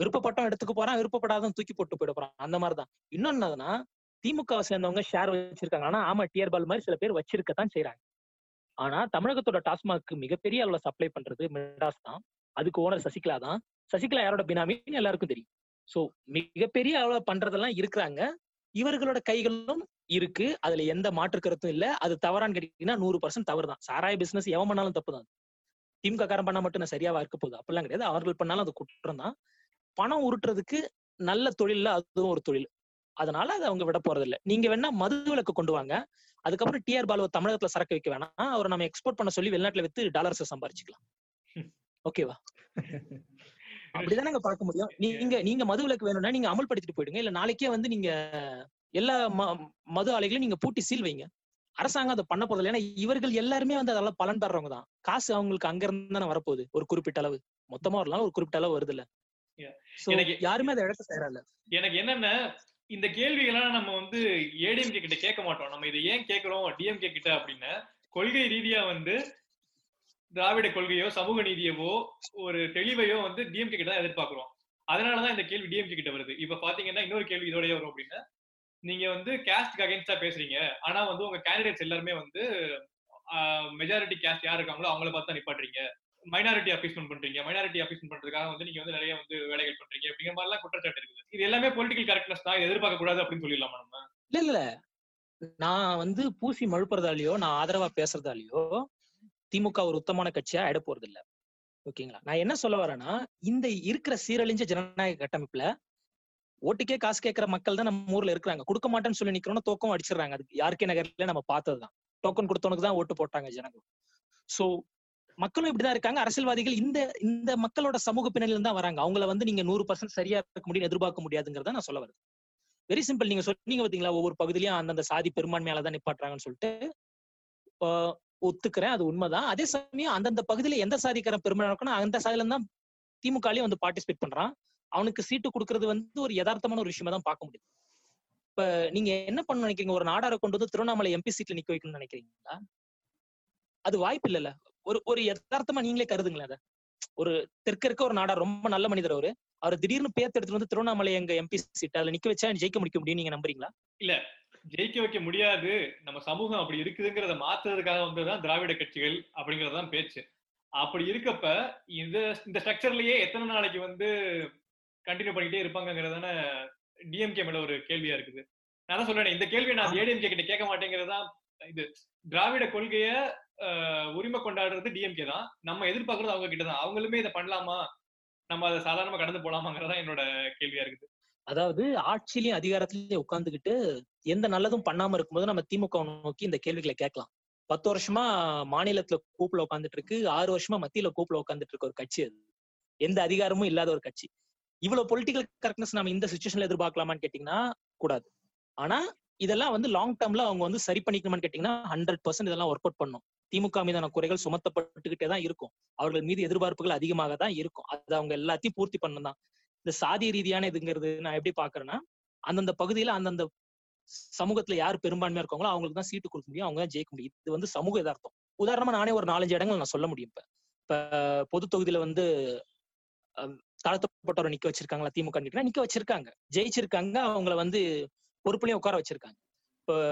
விருப்பப்பட்டம் எடுத்துக்க போறான் விருப்பப்படாதான் தூக்கி போட்டு போயிட போறான். அந்த மாதிரிதான். இன்னொன்னு என்னதுன்னா திமுகவை சேர்ந்தவங்க ஷேர் வச்சிருக்காங்க. ஆனா ஆமா டிஆர் பால் மாதிரி சில பேர் வச்சிருக்கத்தான் செய்யறாங்க ஆனா தமிழகத்தோட டாஸ்மாக் மிகப்பெரிய அளவுல சப்ளை பண்றது மெட்ராஸ் தான். அதுக்கு ஓனர் சசிகலா தான். சசிகலா யாரோட பினாமின்னு எல்லாருக்கும் தெரியும். சோ மிகப்பெரிய அளவுல பண்றதெல்லாம் இருக்கிறாங்க. இவர்களோட கைகளும் இருக்கு. அதுல எந்த மாற்று கருத்தும் இல்ல. அது தவறான்னு கேட்டீங்கன்னா நூறு பர்சன்ட் தவறு தான் சாராய பிசினஸ் எவன் பண்ணாலும் தப்பு தான் திமுக காரம் பண்ணா மட்டும் நான் சரியாவா இருக்க போகுது. அப்படிலாம் கிடையாது. அவர்கள் பண்ணாலும் அது குற்றம் தான் பணம் உருட்டுறதுக்கு நல்ல தொழில்ல அதுவும் ஒரு தொழில். அதனால அதை அவங்க விட போறது இல்லை நீங்க வேணா மது விலக்கு கொண்டு வாங்க. அதுக்கப்புறம் டிஆர் பாலுவ தமிழகத்துல சரக்கு வைக்க வேணாம். அவரை நம்ம எக்ஸ்போர்ட் பண்ண சொல்லி வெளிநாட்டுல வித்து டாலர்ஸ் சம்பாரிச்சுக்கலாம். ஓகேவா அப்படிதானே பார்க்க முடியும். நீங்க நீங்க மது விலக்கு வேணும்னா நீங்க அமல்படுத்திட்டு போயிடுங்க. இல்ல நாளைக்கே வந்து நீங்க எல்லா மது ஆலைகளையும் நீங்க பூட்டி சீல் வைங்க. அரசாங்கம் அதை பண்ண போறது ஏன்னா இவர்கள் எல்லாருமே வந்து அதெல்லாம் பலன் தர்றவங்க தான். காசு அவங்களுக்கு அங்க இருந்து தானே வரப்போகுது. ஒரு குறிப்பிட்ட அளவு. மொத்தமா வரலாம் ஒரு குறிப்பிட்ட அளவு வருது இல்ல யாருமே அதை இழக்க செய்யறல எனக்கு என்னன்னா இந்த கேள்விகள்லாம் நம்ம வந்து ஏடிஎம்கே கிட்ட கேட்க மாட்டோம். நம்ம இதை ஏன் கேட்கிறோம்? டிஎம்கே கிட்ட அப்படின்னா கொள்கை ரீதியா வந்து திராவிட கொள்கையோ சமூக நீதியவோ ஒரு தெளிவையோ வந்து டிஎம்கே கிட்ட தான் எதிர்பார்க்கிறோம். அதனாலதான் இந்த கேள்வி டிஎம்கே கிட்ட வருது. இப்ப பாத்தீங்கன்னா இன்னொரு கேள்வி இதோடய வரும் அப்படின்னா நீங்க வந்து கேஸ்ட்க்கு அகேன்ஸ்டா பேசுறீங்க. ஆனா வந்து உங்க கேண்டிடேட்ஸ் எல்லாருமே வந்து மெஜாரிட்டி கேஸ்ட் யார் இருக்காங்களோ அவங்கள பார்த்து தான் நிப்பாட்டுறீங்க. மைனாரிட்டி அபீஸ்மெண்ட் பண்றீங்க மைனாரிட்டி அபீஸ்மெண்ட் பண்றதுக்காக வந்து நீங்க வந்து நிறைய வந்து வேலைகள் பண்றீங்க அப்படிங்கிற மாதிரி எல்லாம் குற்றச்சாட்டு இருக்குது. இது எல்லாமே பொலிட்டிக்கல் கரெக்ட்னஸ் தான் எதிர்பார்க்க கூடாது அப்படின்னு சொல்லிடலாமா நம்ம? இல்ல இல்ல நான் வந்து பூசி மழுப்புறதாலயோ நான் ஆதரவா பேசுறதாலயோ திமுக ஒரு உத்தமான கட்சியா ஆயிட போறது இல்ல ஓகேங்களா நான் என்ன சொல்ல வரேன்னா இந்த இருக்கிற சீரழிஞ்ச ஜனநாயக கட்டமைப்புல ஓட்டுக்கே காசு கேட்கிற மக்கள் தான் நம்ம ஊர்ல இருக்கிறாங்க. கொடுக்க மாட்டேன்னு சொல்லி நிக்கிறோம்னா தோக்கம் அடிச்சிடுறாங்க. அதுக்கு யாருக்கே நகர்ல நம்ம பார்த்ததுதான். டோக்கன் கொடுத்தவனுக்கு தான் ஓட்டு போட்டாங்க ஜனங்கள் சோ மக்களும் இப்படிதான் இருக்காங்க. அரசியல்வாதிகள் இந்த இந்த மக்களோட சமூக பின்னணியில தான் வராங்க. அவங்கள வந்து நீங்க நூறு பர்சன்ட் சரியா இருக்க முடியும் எதிர்பார்க்க முடியாதுங்கிறத நான் சொல்ல வருது வெரி சிம்பிள் நீங்க சொன்னீங்க பாத்தீங்களா? ஒவ்வொரு பகுதியிலயும் அந்தந்த சாதி பெரும்பான்மையால தான் நிப்பாட்டுறாங்கன்னு சொல்லிட்டு ஒத்துக்கிறேன். அது உண்மைதான். அதே சமயம் அந்தந்த பகுதியில எந்த சாதிக்காரன் பெரும்பான்மை இருக்கணும் அந்த சாதியில தான் திமுகலயும் வந்து பார்ட்டிசிபேட் பண்றான். அவனுக்கு சீட்டு கொடுக்கறது வந்து ஒரு யதார்த்தமான ஒரு விஷயமா தான் பார்க்க முடியும் இப்ப நீங்க என்ன பண்ண நினைக்கிறீங்க? ஒரு நாடாரை கொண்டு வந்து திருவண்ணாமலை எம்பி சீட்ல நிக்க வைக்கணும்னு நினைக்கிறீங்களா? அது வாய்ப்பு இல்லைல்ல. ஒரு ஒரு யதார்த்தமா நீங்களே கருதுங்களேன் அதை. ஒரு தெற்க இருக்க ஒரு நாடா ரொம்ப நல்ல மனிதர் அவரு. அவர் திடீர்னு பேர்த்து எடுத்துட்டு வந்து திருவண்ணாமலை எங்க எம்பி சீட் அதுல நிக்க வச்சா ஜெயிக்க முடிக்க முடியும் நீங்க நம்புறீங்களா? இல்ல ஜெயிக்க வைக்க முடியாது. நம்ம சமூகம் அப்படி இருக்குதுங்கிறத மாத்துறதுக்காக வந்ததுதான் திராவிட கட்சிகள் அப்படிங்கறதுதான் பேச்சு. அப்படி இருக்கப்ப இந்த இந்த ஸ்ட்ரக்சர்லயே எத்தனை நாளைக்கு வந்து கண்டினியூ பண்ணிட்டே இருப்பாங்கிறதான டிஎம்கே மேல ஒரு கேள்வியா இருக்குது. நான் தான் சொல்றேன் இந்த கேள்வியை நான் ஏடிஎம்கே கிட்ட கேட்க மாட்டேங்கிறதா? இது திராவிட கொள்கைய உரிமை கொண்டாடுறது டிஎம்கே தான். நம்ம எதிர்பார்க்கறது அவங்க கிட்ட தான். அவங்களுமே இதை பண்ணலாமா? நம்ம அதை சாதாரணமா கடந்து போலாமாங்கிறதா என்னோட கேள்வியா இருக்குது. அதாவது ஆட்சியிலையும் அதிகாரத்திலயும் உட்கார்ந்துகிட்டு எந்த நல்லதும் பண்ணாம இருக்கும்போது நம்ம திமுக நோக்கி இந்த கேள்விகளை கேட்கலாம். பத்து வருஷமா மாநிலத்துல கூப்புல உட்காந்துட்டு இருக்கு ஆறு வருஷமா மத்தியில கூப்புல உட்காந்துட்டு இருக்க ஒரு கட்சி அது. எந்த அதிகாரமும் இல்லாத ஒரு கட்சி. இவ்வளவு பொலிட்டிக்கல் கரெக்ட்னஸ் நம்ம இந்த சுச்சுவேஷன்ல எதிர்பார்க்கலாமான்னு கேட்டீங்கன்னா கூடாது. ஆனா இதெல்லாம் வந்து லாங் டேர்ம்ல அவங்க வந்து சரி பண்ணிக்கணுமான்னு கேட்டீங்கன்னா ஹண்ட்ரட் பர்சன்ட் இதெல்லாம் ஒர்க் அவுட் பண்ணும். திமுக மீதான குறைகள் சுமத்தப்பட்டுக்கிட்டே தான் இருக்கும். அவர்கள் மீது எதிர்பார்ப்புகள் அதிகமாக தான் இருக்கும். அது அவங்க எல்லாத்தையும் பூர்த்தி பண்ணணும் தான் இந்த சாதி ரீதியான இதுங்கிறது நான் எப்படி பாக்குறேன்னா அந்தந்த பகுதியில அந்தந்த சமூகத்துல யார் பெரும்பான்மையா இருக்காங்களோ அவங்களுக்கு தான் சீட்டு கொடுக்க முடியும். அவங்க தான் ஜெயிக்க முடியும். இது வந்து சமூக எதார்த்தம் உதாரணமா நானே ஒரு நாலஞ்சு இடங்கள் நான் சொல்ல முடியும். இப்ப இப்ப பொது தொகுதியில வந்து அஹ், தாழ்த்தப்பட்டவரை நிக்க வச்சிருக்காங்களா திமுக நிக்க நிக்க வச்சிருக்காங்க. ஜெயிச்சிருக்காங்க. அவங்கள வந்து பொறுப்புலயும் உட்கார வச்சிருக்காங்க. இப்போ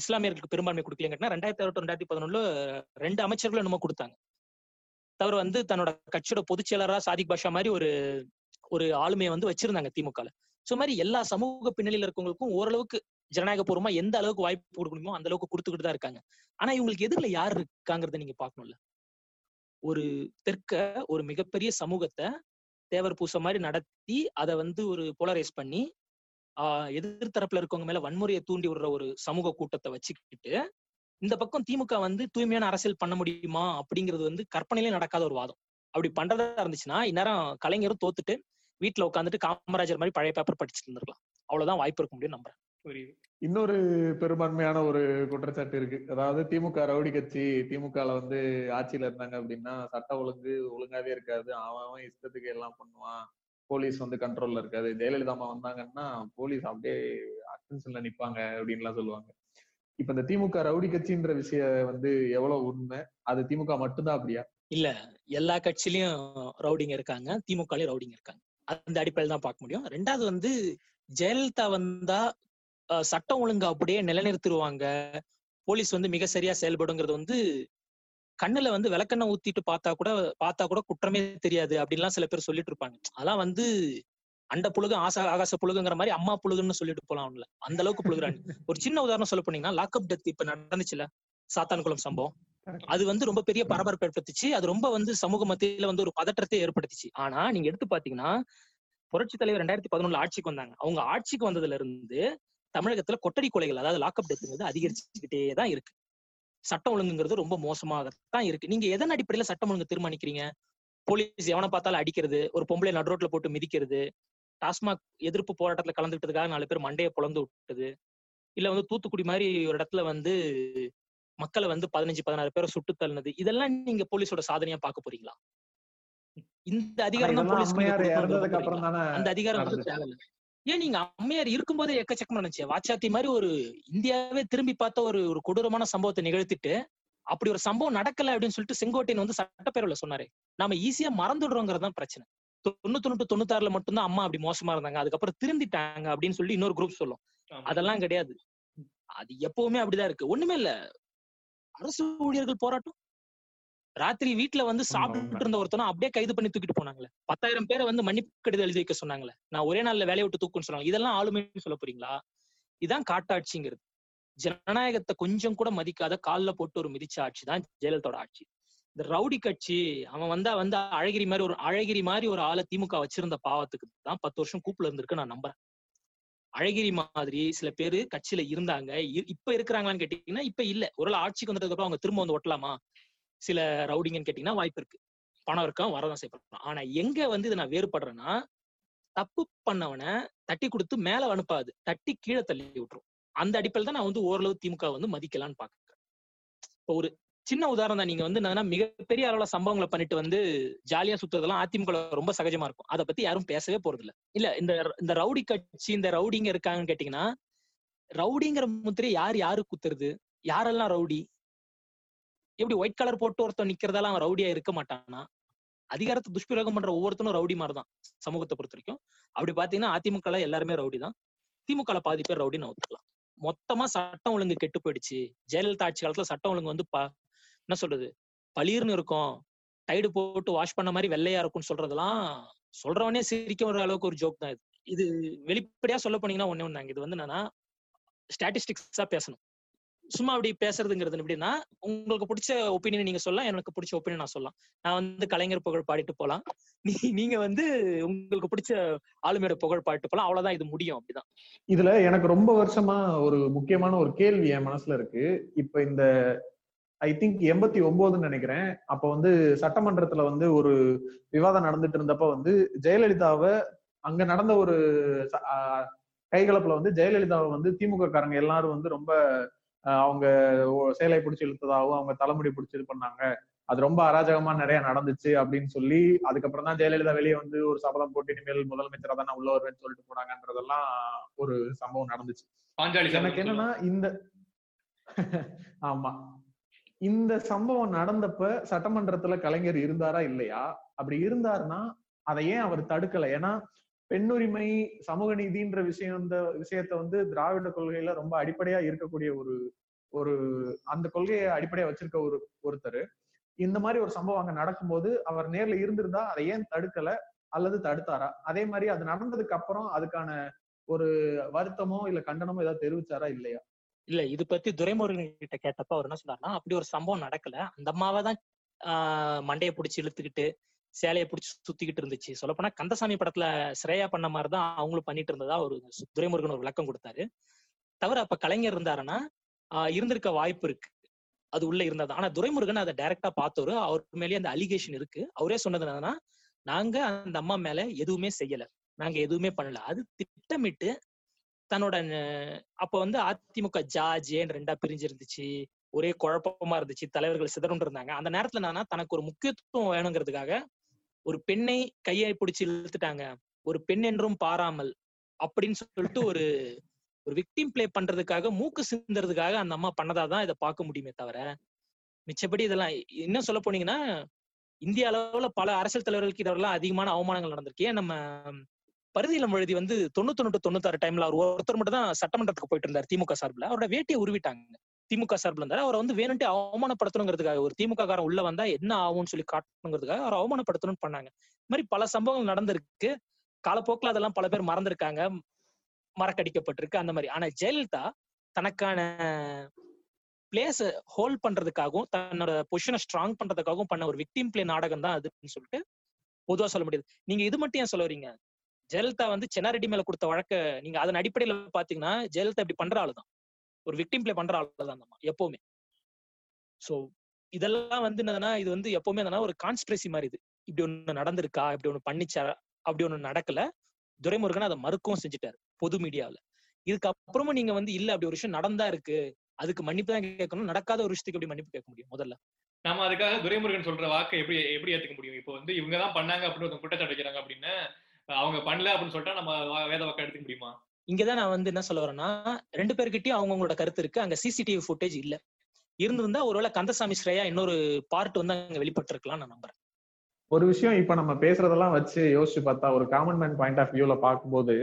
இஸ்லாமியர்களுக்கு பெரும்பான்மை கொடுக்கலங்கன்னா ரெண்டாயிரத்தி அறுபத்தி ரெண்டாயிரத்தி பதினொன்றுல ரெண்டு அமைச்சர்களும் என்னமோ கொடுத்தாங்க. தவிர வந்து தன்னோட கட்சியோட பொதுச் செயலரா சாதிக் பாஷா மாதிரி ஒரு ஒரு ஆளுமையை வந்து வச்சிருந்தாங்க திமுகல. சோ மாதிரி எல்லா சமூக பின்னணியில இருக்கவங்களுக்கும் ஓரளவுக்கு ஜனநாயகபூர்வமா எந்த அளவுக்கு வாய்ப்பு கொடுக்கணுமோ முடியுமோ அந்த அளவுக்கு கொடுத்துக்கிட்டு தான் இருக்காங்க. ஆனா இவங்களுக்கு எதிரில யார் இருக்காங்கிறத நீங்க பாக்கணும்ல ஒரு தெற்க ஒரு மிகப்பெரிய சமூகத்தை தேவர் பூச மாதிரி நடத்தி அதை வந்து ஒரு போலரைஸ் பண்ணி ஆஹ் எதிர்த்தரப்புல இருக்கவங்க மேல வன்முறையை தூண்டி விடுற ஒரு சமூக கூட்டத்தை வச்சுக்கிட்டு இந்த பக்கம் திமுக வந்து தூய்மையான அரசியல் பண்ண முடியுமா? அப்படிங்கிறது வந்து கற்பனையிலே நடக்காத ஒரு வாதம். அப்படி பண்றதா இருந்துச்சுன்னா இந்நேரம் கலைஞரும் தோத்துட்டு வீட்டுல உட்காந்துட்டு காமராஜர் மாதிரி பழைய பேப்பர் படிச்சுட்டு இருந்திருக்கலாம். அவ்வளவுதான் வாய்ப்பு இருக்க முடியும் நம்புறேன். இன்னொரு பெரும்பான்மையான ஒரு குற்றச்சாட்டு இருக்கு. அதாவது திமுக ரவுடி கட்சி திமுகல வந்து ஆட்சியில இருந்தாங்க அப்படின்னா சட்ட ஒழுங்கு ஒழுங்காவே இருக்காது. அவன் அவன் இஷ்டத்துக்கு எல்லாம் பண்ணுவான். போலீஸ் வந்து கண்ட்ரோல்ல இருக்காது ஜெயலலிதா அம்மா வந்தாங்கன்னா போலீஸ் அப்படியே அட்டென்ஷன்ல நிப்பாங்க அப்படின்லாம் சொல்லுவாங்க. இப்ப இந்த திமுக ரவுடி கட்சின்ற விஷயம் வந்து எவ்வளவு உண்மை? அது திமுக மட்டும்தான் அப்படியா? இல்ல எல்லா கட்சியிலயும் ரவுடிங்க இருக்காங்க. திமுகலயும் ரவுடிங்க இருக்காங்க. அந்த அடிப்படையில் தான் பார்க்க முடியும். ரெண்டாவது வந்து ஜெயலலிதா வந்தா சட்டம் ஒழுங்கு அப்படியே நிலைநிறுத்துருவாங்க போலீஸ் வந்து மிக சரியா செயல்படுங்கிறது வந்து கண்ணுல வந்து விளக்கெண்ணெய் ஊத்திட்டு பார்த்தா கூட பார்த்தா கூட குற்றமே தெரியாது அப்படின்லாம் சில பேர் சொல்லிட்டு இருப்பாங்க. அதெல்லாம் வந்து அண்ட புழுகு ஆசா ஆகாச புழுகுங்கிற மாதிரி அம்மா புழுகுன்னு சொல்லிட்டு போலாம் அவங்கள. அந்த அளவுக்கு புழுகுறாங்க. ஒரு சின்ன உதாரணம் சொல்ல போனீங்கன்னா லாக்அப் டெத் இப்ப நடந்துச்சுல சாத்தான்குளம் சம்பவம். அது வந்து ரொம்ப பெரிய பரபரப்பு ஏற்படுத்துச்சு. அது ரொம்ப வந்து சமூக மத்தியில வந்து ஒரு பதற்றத்தை ஏற்படுத்துச்சு. ஆனா நீங்க எடுத்து பாத்தீங்கன்னா புரட்சி தலைவர் ரெண்டாயிரத்தி பதினொன்னுல ஆட்சிக்கு வந்தாங்க. அவங்க ஆட்சிக்கு வந்ததுல இருந்து தமிழகத்துல கொட்டடி கொலைகள் அதாவது லாக்அப் டெத்துங்கிறது அதிகரிச்சுக்கிட்டே தான் இருக்கு. சட்டம் ஒழுங்குங்கிறது ரொம்ப மோசமாகத்தான் இருக்கு. நீங்க எதன் அடிப்படையில சட்டம் ஒழுங்கு தீர்மானிக்கிறீங்க? போலீஸ் எவனை பார்த்தாலும் அடிக்கிறது ஒரு பொம்பளை நடுரோட்ல போட்டு மிதிக்கிறது டாஸ்மாக் எதிர்ப்பு போராட்டத்துல கலந்துக்கிட்டதுக்காக நாலு பேர் மண்டையை பொழந்து விட்டது இல்ல வந்து தூத்துக்குடி மாதிரி ஒரு இடத்துல வந்து மக்களை வந்து பதினஞ்சு பதினாறு பேரை சுட்டு தள்ளினது இதெல்லாம் நீங்க போலீஸோட சாதனையா பார்க்க போறீங்களா? இந்த அதிகாரம் அந்த அதிகாரம் வந்து. தேவையில்ல. ஏன் நீங்க அம்மையார் இருக்கும்போதே எக்கச்சக்கமா நினைச்சு வாச்சாத்தி மாதிரி ஒரு இந்தியாவே திரும்பி பார்த்த ஒரு ஒரு கொடூரமான சம்பவத்தை நிகழ்த்திட்டு அப்படி ஒரு சம்பவம் நடக்கல அப்படின்னு சொல்லிட்டு செங்கோட்டையன் வந்து சட்டப்பேரவையில சொன்னாரு. நாம ஈஸியா மறந்துடுறோங்கிறது தான் பிரச்சனை. தொண்ணூத்தொன்னு to தொண்ணூத்தாறுல மட்டும்தான் அம்மா அப்படி மோசமா இருந்தாங்க. அதுக்கப்புறம் திருந்திட்டாங்க அப்படின்னு சொல்லி இன்னொரு குரூப் சொல்லும். அதெல்லாம் கிடையாது. அது எப்பவுமே அப்படிதான் இருக்கு. ஒண்ணுமே இல்ல. அரசு ஊழியர்கள் போராட்டம். ராத்திரி வீட்டுல வந்து சாப்பிட்டு. இருந்த ஒருத்தனும் அப்படியே கைது பண்ணி தூக்கிட்டு போனாங்களே. பத்தாயிரம் பேரை வந்து மன்னிப்பு கடிதம் எழுதி வைக்க சொன்னாங்களே. நான் ஒரே நாள்ல வேலையை விட்டு தூக்குன்னு சொன்னாங்க இதெல்லாம் ஆளுமைன்னு சொல்ல போறீங்களா? இதான் காட்டாட்சிங்கிறது. ஜனநாயகத்தை கொஞ்சம் கூட மதிக்காத கால்ல போட்டு ஒரு மிதிச்ச ஆட்சி தான் ஜெயலலிதாவோட ஆட்சி. இந்த ரவுடி கட்சி அவன் வந்தா வந்து அழகிரி மாதிரி ஒரு அழகிரி மாதிரி ஒரு ஆளை திமுக வச்சிருந்த பாவத்துக்கு தான் பத்து வருஷம் கூப்புல இருந்திருக்கு நான் நம்புறேன். அழகிரி மாதிரி சில பேரு கட்சியில இருந்தாங்க. இப்ப இருக்கிறாங்களான்னு கேட்டீங்கன்னா இப்ப இல்ல. ஒரு வேளை ஆட்சிக்கு வந்ததுக்கு அப்புறம் அவங்க திரும்ப வந்து ஒட்டலாமா சில ரவுடிங்கன்னு கேட்டீங்கன்னா வாய்ப்பு இருக்கு. பணம் இருக்கா? வரதான் செய்யப்படும் ஆனா எங்க வந்து இதை நான் வேறுபடுறேன்னா தப்பு பண்ணவனை தட்டி கொடுத்து மேல அனுப்பாது தட்டி கீழே தள்ளி விட்டுரும். அந்த அடிப்படையில் தான் நான் வந்து ஓரளவு திமுக வந்து மதிக்கலாம்னு பாக்குறேன் இப்போ ஒரு சின்ன உதாரணம் தான். நீங்க வந்து என்னன்னா மிகப்பெரிய அளவுல சம்பவங்களை பண்ணிட்டு வந்து ஜாலியா சுத்துறதெல்லாம் அதிமுக ரொம்ப சகஜமா இருக்கும். அதை பத்தி யாரும் பேசவே போறது இல்ல இல்ல இந்த இந்த ரவுடி கட்சி இந்த ரவுடிங்க இருக்காங்கன்னு கேட்டீங்கன்னா ரவுடிங்கிற முத்திரை யார் யாரு குத்துறது? யாரெல்லாம் ரவுடி? எப்படி ஒயிட் கலர் போட்டு ஒருத்தன் நிக்கிறதால அவன் ரவுடியா இருக்க மாட்டானா அதிகாரத்தை துஷ்பிரயோகம் பண்ற ஒவ்வொருத்தனும் ரவுடி மாதிரி தான் சமூகத்தை பொறுத்த வரைக்கும் அப்படி பாத்தீங்கன்னா அதிமுக எல்லாருமே ரவுடி தான். திமுக பாதி பேர் ரவுடின்னு ஒத்துக்கலாம். மொத்தமா சட்டம் ஒழுங்கு கெட்டு போயிடுச்சு. ஜெயலலிதா ஆட்சி காலத்துல சட்டம் ஒழுங்கு வந்து என்ன சொல்றது பளிர்னு இருக்கும். டைடு போட்டு வாஷ் பண்ண மாதிரி வெள்ளையா இருக்கும்னு சொல்றதெல்லாம் சொல்றவனே சிரிக்க வர அளவுக்கு ஒரு ஜோக் தான் இது. இது வெளிப்படையா சொல்ல போனீங்கன்னா ஒன்னே ஒண்ணாங்க இது வந்து என்னன்னா ஸ்டாட்டிஸ்டிக்ஸா பேசணும். சும்மா அப்படி பேசுறதுங்கிறது எப்படின்னா உங்களுக்கு பிடிச்ச ஒப்பீனியன் நீங்க சொல்லலாம் எனக்கு பிடிச்ச ஒப்பீனியன் நான் சொல்லலாம். நான் வந்து கலைஞர் புகழ் பாடிட்டு போலாம். நீ நீங்க வந்து உங்களுக்கு பிடிச்ச ஆளுமையோட புகழ் பாடிட்டு போலாம். அவ்வளவுதான் இது முடியும் அப்படிதான். இதுல எனக்கு ரொம்ப வருஷமா ஒரு முக்கியமான ஒரு கேள்வி என் மனசுல இருக்கு. இப்ப இந்த ஐ திங்க் எண்பத்தி ஒன்பதுன்னு நினைக்கிறேன். அப்ப வந்து சட்டமன்றத்துல வந்து ஒரு விவாதம் நடந்துட்டு இருந்தப்ப வந்து ஜெயலலிதாவை அங்க நடந்த ஒரு ஆஹ் கைகலப்புல வந்து ஜெயலலிதாவை வந்து திமுக காரங்க எல்லாரும் வந்து ரொம்ப அவங்க சேலை பிடிச்சி இழுத்ததாகவும் அவங்க தலைமுடி பிடிச்சி இது பண்ணாங்க. அது ரொம்ப அராஜகமா நிறைய நடந்துச்சு அப்படின்னு சொல்லி அதுக்கப்புறம் தான் ஜெயலலிதா வெளியே வந்து ஒரு சபதம் போட்டு இனிமேல் முதலமைச்சரா தான் உள்ள வருவேன்னு சொல்லிட்டு போனாங்கன்றதெல்லாம் ஒரு சம்பவம் நடந்துச்சு. பாஞ்சாலி எனக்கு என்னன்னா இந்த ஆமா. இந்த சம்பவம் நடந்தப்ப சட்டமன்றத்துல கலைஞர் இருந்தாரா இல்லையா? அப்படி இருந்தாருன்னா அதை ஏன் அவர் தடுக்கல? ஏன்னா பெண்ணுரிமை சமூக நீதின்ற விஷயம் இந்த விஷயத்த வந்து திராவிட கொள்கையில ரொம்ப அடிப்படையா இருக்கக்கூடிய ஒரு ஒரு அந்த கொள்கையை அடிப்படையா வச்சிருக்க ஒரு ஒருத்தர். இந்த மாதிரி ஒரு சம்பவம் அங்க நடக்கும்போது அவர் நேர்ல இருந்திருந்தா அதை ஏன் தடுக்கல அல்லது தடுத்தாரா? அதே மாதிரி அது நடந்ததுக்கு அப்புறம் அதுக்கான ஒரு வருத்தமோ இல்ல கண்டனமோ ஏதாவது தெரிவிச்சாரா இல்லையா? இல்ல இது பத்தி துரைமுருகன் கிட்ட கேட்டப்ப அவர் என்ன சொன்னார்னா அப்படி ஒரு சம்பவம் நடக்கல. அந்த அம்மாவை தான் ஆஹ் மண்டையை பிடிச்சி இழுத்துக்கிட்டு சேலையை பிடிச்சி சுத்திக்கிட்டு இருந்துச்சு. சொல்லப்போனா கந்தசாமி படத்துல ஸ்ரேயா பண்ண மாதிரி தான் அவங்களும் பண்ணிட்டு இருந்ததா ஒரு துரைமுருகன் ஒரு விளக்கம் கொடுத்தாரு. தவிர அப்ப கலைஞர் இருந்தாருன்னா இருந்திருக்க வாய்ப்பு இருக்கு. அது உள்ள இருந்தது. ஆனா துரைமுருகன் அதை டைரக்டா பார்த்தவரு அவர் மேலேயே அந்த அலிகேஷன் இருக்கு. அவரே சொன்னது என்னன்னா நாங்க அந்த அம்மா மேல எதுவுமே செய்யல. நாங்க எதுவுமே பண்ணல. அது திட்டமிட்டு தன்னோட அப்ப வந்து அதிமுக ஜாஜேன்னு ரெண்டா பிரிஞ்சிருந்துச்சு? ஒரே குழப்பமா இருந்துச்சு. தலைவர்கள் சிதறும் இருந்தாங்க. அந்த நேரத்துல என்னன்னா தனக்கு ஒரு முக்கியத்துவம் வேணுங்கிறதுக்காக ஒரு பெண்ணை கையை பிடிச்சி இழுத்துட்டாங்க. ஒரு பெண் என்றும் பாராமல் அப்படின்னு சொல்லிட்டு ஒரு ஒரு விக்டிம் ப்ளே பண்றதுக்காக மூக்கு சிந்துறதுக்காக அந்த அம்மா பண்ணதாதான் இதை பார்க்க முடியுமே தவிர மிச்சப்படி இதெல்லாம் இன்னும் சொல்ல போனீங்கன்னா இந்திய அளவுல பல அரசியல் தலைவர்களுக்கு இதெல்லாம் அதிகமான அவமானங்கள் நடந்திருக்கு. ஏன் நம்ம பரிதியிலம் எழுதி வந்து தொண்ணூத்தொன்னு தொண்ணூத்தாறு டைம்ல அவர் ஒருத்தர் மட்டும் தான் சட்டமன்றத்துக்கு போயிட்டு இருந்தார் திமுக சார்பில். அவரோட வேட்டியை உருவிட்டாங்க. திமுக சார்பில் இருந்தாரு. அவரை வந்து வேணும்ட்டு அவமானப்படுத்தணுங்கிறதுக்காக ஒரு திமுக காரன் உள்ள வந்தா என்ன ஆகும்னு சொல்லி காட்டணுங்கிறதுக்காக அவர் அவமானப்படுத்தணும்னு பண்ணாங்க. இந்த மாதிரி பல சம்பவங்கள் நடந்திருக்கு. காலப்போக்கில் அதெல்லாம் பல பேர் மறந்திருக்காங்க. மறக்கடிக்கப்பட்டிருக்கு அந்த மாதிரி. ஆனா ஜெயலலிதா தனக்கான பிளேஸ் ஹோல்ட் பண்றதுக்காகவும் தன்னோட பொசிஷனை ஸ்ட்ராங் பண்றதுக்காகவும் பண்ண ஒரு விக்டிம் பிளே நாடகம் தான் அதுன்னு சொல்லிட்டு பொதுவா சொல்ல முடியாது. நீங்க இது மட்டும் ஏன் சொல்ல வரீங்க? ஜெயலலிதா வந்து சென்னாரெட்டி மேல கொடுத்த வழக்க நீங்க அதன் அடிப்படையில பாத்தீங்கன்னா ஜெயலலிதா இப்படி பண்ற ஆளுதான். ஒரு விக்டிம் பிளே பண்ற ஆளுதான் அந்த அம்மா எப்பவுமே. சோ இதெல்லாம் வந்து என்னதுன்னா இது வந்து எப்பவுமே என்னன்னா ஒரு கான்ஸ்பிரசி மாதிரி இது. இப்படி ஒண்ணு நடந்திருக்கா? இப்படி ஒண்ணு பண்ணிச்சா அப்படி ஒண்ணு நடக்கல. துரைமுருகன் அதை மறுக்கவும் செஞ்சுட்டாரு பொது மீடியாவுல. இதுக்கப்புறமும் நீங்க வந்து இல்ல அப்படி ஒரு விஷயம் நடந்தா இருக்கு. அதுக்கு மன்னிப்பு தான் கேட்கணும். நடக்காத ஒரு விஷயத்துக்கு எப்படி மன்னிப்பு கேட்க முடியும்? முதல்ல. நம்ம அதுக்காக துரைமுருகன் சொல்ற வாக்கை எப்படி எப்படி ஏத்துக்க முடியும்? இப்போ வந்து இவங்க தான் பண்ணாங்க அப்படின்னு ஒருத்தன் குற்றச்சாட்டு வைக்கிறாங்க அப்படின்னு அவங்க பண்ணல அப்படின்னு சொல்லிட்டா நம்ம வேத வாக்கை எடுத்துக்க முடியுமா? இங்கதான் நான் வந்து என்ன சொல்ல வரேன்னா ரெண்டு பேர்கிட்டயும் அவங்கவுங்களோட கருத்து இருக்கு. அங்க சிசிடிவி ஃபுட்டேஜ் இல்ல. இருந்திருந்தா ஒருவேளை கந்தசாமி ஸ்ரேயா இன்னொரு பார்ட் வந்து அங்க வெளிப்பட்டிருக்கலாம் நான் நம்புறேன். ஒரு விஷயம் இப்ப நம்ம பேசுறதெல்லாம் வச்சு யோசிச்சு பார்த்தா ஒரு காமன் மேன் பாயிண்ட் ஆஃப் வியூல பார்க்கும்போது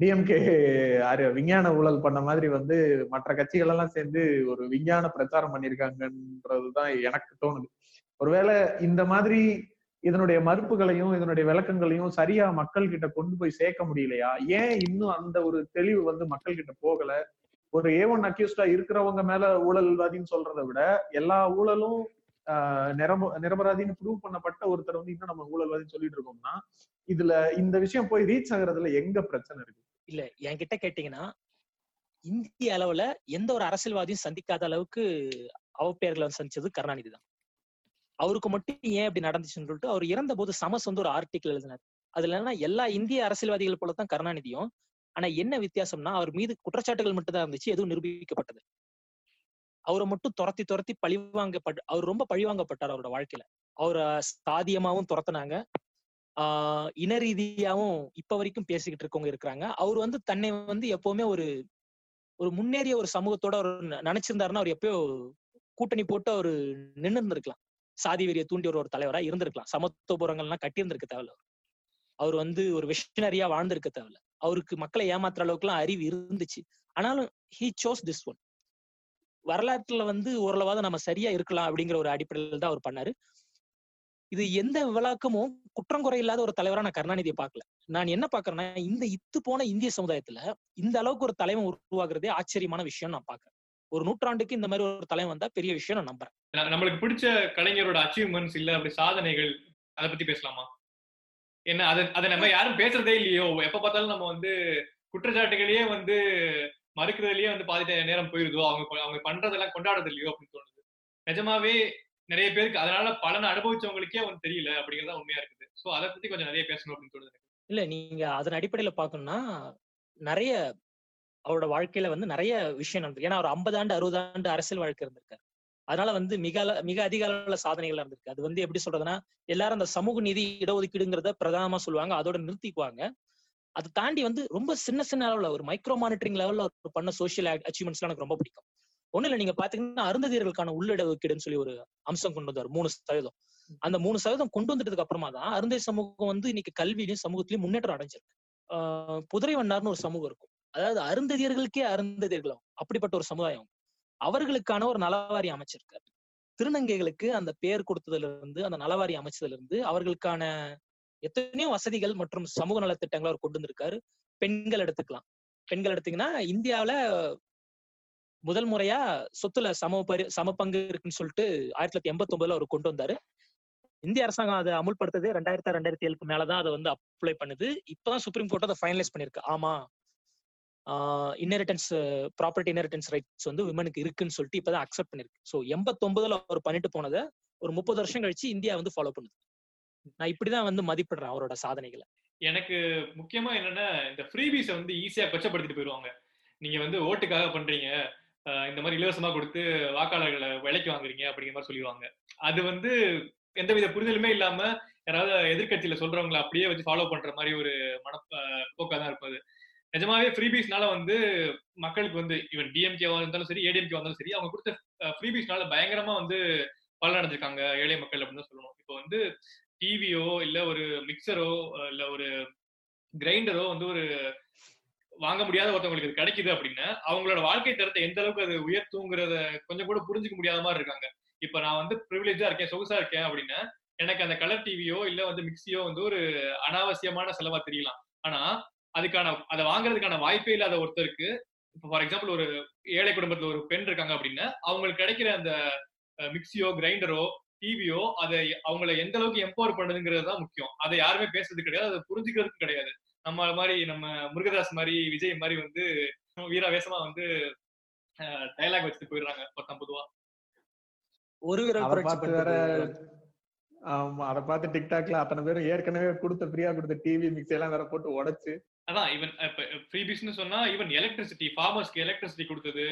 டிஎம்கே விஞ்ஞான ஊழல் பண்ண மாதிரி வந்து மற்ற கட்சிகள் எல்லாம் சேர்ந்து ஒரு விஞ்ஞான பிரச்சாரம் பண்ணியிருக்காங்கன்றதுதான் எனக்கு தோணுது. ஒருவேளை இந்த மாதிரி இதனுடைய மறுப்புகளையும் இதனுடைய விளக்கங்களையும் சரியா மக்கள் கிட்ட கொண்டு போய் சேர்க்க முடியலையா? ஏன் இன்னும் அந்த ஒரு தெளிவு வந்து மக்கள் கிட்ட போகல? ஒரு ஏ ஒன் அக்யூஸ்டா இருக்கிறவங்க மேல ஊழல்வாதின்னு சொல்றதை விட எல்லா ஊழலும் ஆஹ் நிரப நிரபராதின்னு ப்ரூவ் பண்ணப்பட்ட ஒருத்தர் வந்து இன்னும் நம்ம ஊழல்வாதின்னு சொல்லிட்டு இருக்கோம்னா இதுல இந்த விஷயம் போய் ரீச் ஆகுறதுல எங்க பிரச்சனை இருக்கு? இல்ல என்கிட்ட கேட்டீங்கன்னா இந்திய அளவுல எந்த ஒரு அரசியல்வாதியும் சந்திக்காத அளவுக்கு அவப்பெயர்களை சந்திச்சது கருணாநிதி தான். அவருக்கு மட்டும் ஏன் இப்படி நடந்துச்சுன்னு சொல்லிட்டு அவர் இறந்த போது சமஸ் வந்து ஒரு ஆர்டிக்கல் எழுதினார். அதுல என்னன்னா எல்லா இந்திய அரசியல்வாதிகள் போலதான் கருணாநிதியும் ஆனா என்ன வித்தியாசம்னா அவர் மீது குற்றச்சாட்டுகள் மட்டும் தான் இருந்துச்சு எதுவும் நிரூபிக்கப்பட்டது. அவரை மட்டும் துரத்தி துரத்தி பழிவாங்கப்பட் அவர் ரொம்ப பழிவாங்கப்பட்டார் அவரோட வாழ்க்கையில. அவரை சாதியமாவும் துரத்துனாங்க. ஆஹ் இன ரீதியாவும் இப்ப வரைக்கும் பேசிக்கிட்டு இருக்கவங்க இருக்கிறாங்க. அவர் வந்து தன்னை வந்து எப்பவுமே ஒரு ஒரு முன்னேறிய ஒரு சமூகத்தோட அவர் நினைச்சிருந்தாருன்னா அவர் எப்பயோ கூட்டணி போட்டு அவர் நின்று இருந்திருக்கலாம் சாதி வெறியை தூண்டி ஒரு ஒரு தலைவரா இருந்திருக்கலாம். சமத்துவபுரங்கள்லாம் கட்டியிருந்திருக்க தேவையில்ல அவர். அவர் வந்து ஒரு விஷனரியா வாழ்ந்திருக்க தேவையில்ல. அவருக்கு மக்களை ஏமாத்துற அளவுக்கு எல்லாம் அறிவு இருந்துச்சு. ஆனாலும் ஹீ சோஸ் திஸ் ஒன் வரலாற்றுல வந்து ஓரளவாக நம்ம சரியா இருக்கலாம் அப்படிங்கிற ஒரு அடிப்படையில் தான் அவர் பண்ணாரு. இது எந்த விளாக்கமும் குற்றம் குறை இல்லாத ஒரு தலைவரா நான் கருணாநிதியை பார்க்கல. நான் என்ன பாக்குறேன்னா இந்த இத்து போன இந்திய சமுதாயத்துல இந்த அளவுக்கு ஒரு தலைவன் உருவாகிறதே ஆச்சரியமான விஷயம் நான் பாக்குறேன் ஒரு நூற்றாண்டுக்கு இந்த மாதிரி ஒரு தலைவன் வந்தா பெரிய விஷயம் நான் நம்புறேன். நம்மளுக்கு பிடிச்ச கலைஞரோட அச்சீவ்மெண்ட்ஸ் இல்ல அப்படி சாதனைகள் அதை பத்தி பேசலாமா? என்ன அதை அதை நம்ம யாரும் பேசுறதே இல்லையோ? எப்ப பார்த்தாலும் நம்ம வந்து குற்றச்சாட்டுகளையே வந்து மறுக்கிறதுலயே வந்து பாதி நேரம் போயிருதோ? அவங்க அவங்க பண்றதெல்லாம் கொண்டாடுறது இல்லையோ? அப்படின்னு தோணுது. நிஜமாவே நிறைய பேருக்கு அதனால பலனை அனுபவிச்சவங்களுக்கே வந்து தெரியல அப்படிங்கறத உண்மையா இருக்குது. சோ அதை பத்தி கொஞ்சம் நிறைய பேசணும் அப்படின்னு தோணுது. இல்ல நீங்க அதன் அடிப்படையில பார்க்கணும்னா நிறைய அவரோட வாழ்க்கையில வந்து நிறைய விஷயம் நடந்திருக்கு. ஏன்னா அவர் ஐம்பது ஆண்டு அறுபது ஆண்டு அரசியல் வாழ்க்கை இருந்திருக்காரு. அதனால வந்து மிக மிக அதிக அளவுல சாதனைகள் இருந்திருக்கு அது வந்து எப்படி சொல்றதுன்னா எல்லாரும் அந்த சமூக நீதி இடஒதுக்கீடுங்கிறத பிரதானமா சொல்லுவாங்க. அதோட நிறுத்திக்குவாங்க. அதை தாண்டி வந்து ரொம்ப சின்ன சின்ன அளவுல ஒரு மைக்ரோ மானிட்டரிங் லெவல்ல அவர் பண்ண சோஷியல் அச்சீவ்மெண்ட்ஸ்லாம் எனக்கு ரொம்ப பிடிக்கும். ஒண்ணு இல்ல நீங்க பாத்தீங்கன்னா அருந்ததியர்களுக்கான உள்ளிடஒதுக்கீடுன்னு சொல்லி ஒரு அம்சம் கொண்டு வந்தார். மூணு சதவீதம். அந்த மூணு சதவீதம் கொண்டு வந்துட்டதுக்கு அப்புறமா தான் அருந்தை சமூகம் வந்து இன்னைக்கு கல்வியிலையும் சமூகத்திலயும் முன்னேற்றம் அடைஞ்சிருக்கு. ஆஹ் புதுரை வண்ணார்னு ஒரு சமூகம் இருக்கும். அதாவது அருந்ததியர்களுக்கே அருந்ததியர்களும் அப்படிப்பட்ட ஒரு சமுதாயம். அவர்களுக்கான ஒரு நலவாரி அமைச்சிருக்காரு. திருநங்கைகளுக்கு அந்த பெயர் கொடுத்ததுல இருந்து அந்த நலவாரி அமைச்சதுல இருந்து அவர்களுக்கான எத்தனையோ வசதிகள் மற்றும் சமூக நலத்திட்டங்களை அவர் கொண்டு வந்திருக்காரு. பெண்கள் எடுத்துக்கலாம். பெண்கள் எடுத்தீங்கன்னா இந்தியாவுல முதல் முறையா சொத்துல சம பரி சம பங்கு இருக்குன்னு சொல்லிட்டு ஆயிரத்தி தொள்ளாயிரத்தி எண்பத்தி ஒன்பதுல அவர் கொண்டு வந்தாரு. இந்திய அரசாங்கம் அதை அமுல்படுத்தது. ரெண்டாயிரத்தி ரெண்டாயிரத்தி ஏழுக்கு மேலதான் அதை வந்து அப்ளை பண்ணுது. இப்பதான் சுப்ரீம் கோர்ட் அதை ஃபைனலைஸ் பண்ணிருக்கு ஆமா. இன்னெரிட்டன்ஸ் ப்ராப்பர்ட்டி இன்னெரிட்டன்ஸ் ரைட்ஸ் வந்து விமனுக்கு இருக்குன்னு சொல்லிட்டு இப்பதான் அக்செப்ட் பண்ணிருக்கு. ஸோ எண்பத்தொன்பதுல அவர் பண்ணிட்டு போனதை ஒரு முப்பது வருஷம் கழிச்சு இந்தியா வந்து ஃபாலோ பண்ணுது. நான் இப்படிதான் வந்து மதிப்பிடுறேன் அவரோட சாதனைகளை. எனக்கு முக்கியமா என்னன்னா இந்த ஃப்ரீபீஸை வந்து ஈஸியா கொச்சப்படுத்திட்டு போயிருவாங்க. நீங்க வந்து ஓட்டுக்காக பண்றீங்க. இந்த மாதிரி இலவசமா கொடுத்து வாக்காளர்களை விலைக்கு வாங்குறீங்க அப்படிங்கிற மாதிரி சொல்லிடுவாங்க அது வந்து எந்தவித புரிதலுமே இல்லாம யாராவது எதிர்க்கட்சியில சொல்றவங்களை அப்படியே வச்சு ஃபாலோ பண்ற மாதிரி ஒரு மன போக்கா தான் இருப்பது. நிஜமாவே ஃப்ரீபீஸ்னால வந்து மக்களுக்கு வந்து ஈவன் டிஎம்கேவா இருந்தாலும் சரி ஏடிஎம்கே வந்தாலும் சரி அவங்க கொடுத்த ஃப்ரீபீஸ்னால பயங்கரமா வந்து பலன் அடைஞ்சிருக்காங்க ஏழை மக்கள் அப்படின்னு சொல்லணும். இப்போ வந்து டிவியோ இல்ல ஒரு மிக்சரோ இல்ல ஒரு கிரைண்டரோ வந்து ஒரு வாங்க முடியாத ஒருத்தவங்களுக்கு இது கிடைக்குது அப்படின்னா அவங்களோட வாழ்க்கை தரத்தை எந்த அளவுக்கு அது உயர்த்துங்கிறத கொஞ்சம் கூட புரிஞ்சுக்க முடியாத மாதிரி இருக்காங்க. இப்ப நான் வந்து ப்ரிவிலேஜா இருக்கேன் சொகுசா இருக்கேன் அப்படின்னா எனக்கு அந்த கலர் டிவியோ இல்ல வந்து மிக்சியோ வந்து ஒரு அனாவசியமான செலவா தெரியலாம். ஆனா அதுக்கான அதை வாங்குறதுக்கான வாய்ப்பே இல்லாத ஒருத்தருக்கு இப்போ ஃபார் எக்ஸாம்பிள் ஒரு ஏழை குடும்பத்துல ஒரு பெண் இருக்காங்க அப்படின்னா அவங்களுக்கு கிடைக்கிற அந்த மிக்சியோ கிரைண்டரோ டிவியோ அதை அவங்கள எந்த அளவுக்கு எம்பவர் பண்ணுதுங்கிறது தான் முக்கியம். அதை யாருமே பேசுறது கிடையாது அதை புரிஞ்சுக்கிறதுக்கும் கிடையாது. நம்ம மாதிரி நம்ம முருகதாஸ் மாதிரி விஜய் மாதிரி வந்து வீராவேசமா வந்து டைலாக் வச்சுட்டு போயிடுறாங்க பத்தாம் பொதுவா ஒரு விரல் ஆமா அதை பார்த்து டிக்டாக்ல அத்தனை பேரும் ஏற்கனவே கொடுத்த ஃப்ரீயா கொடுத்த டிவி மிக்ஸி எல்லாம் வேற போட்டு உடைச்சு. அதான் ஈவன் இப்ப ஃப்ரீ பிஸ்னஸ் சொன்னா ஈவன் எலக்ட்ரிசிட்டி ஃபார்மர்ஸ்க்கு எலக்ட்ரிசிட்டி கொடுத்தது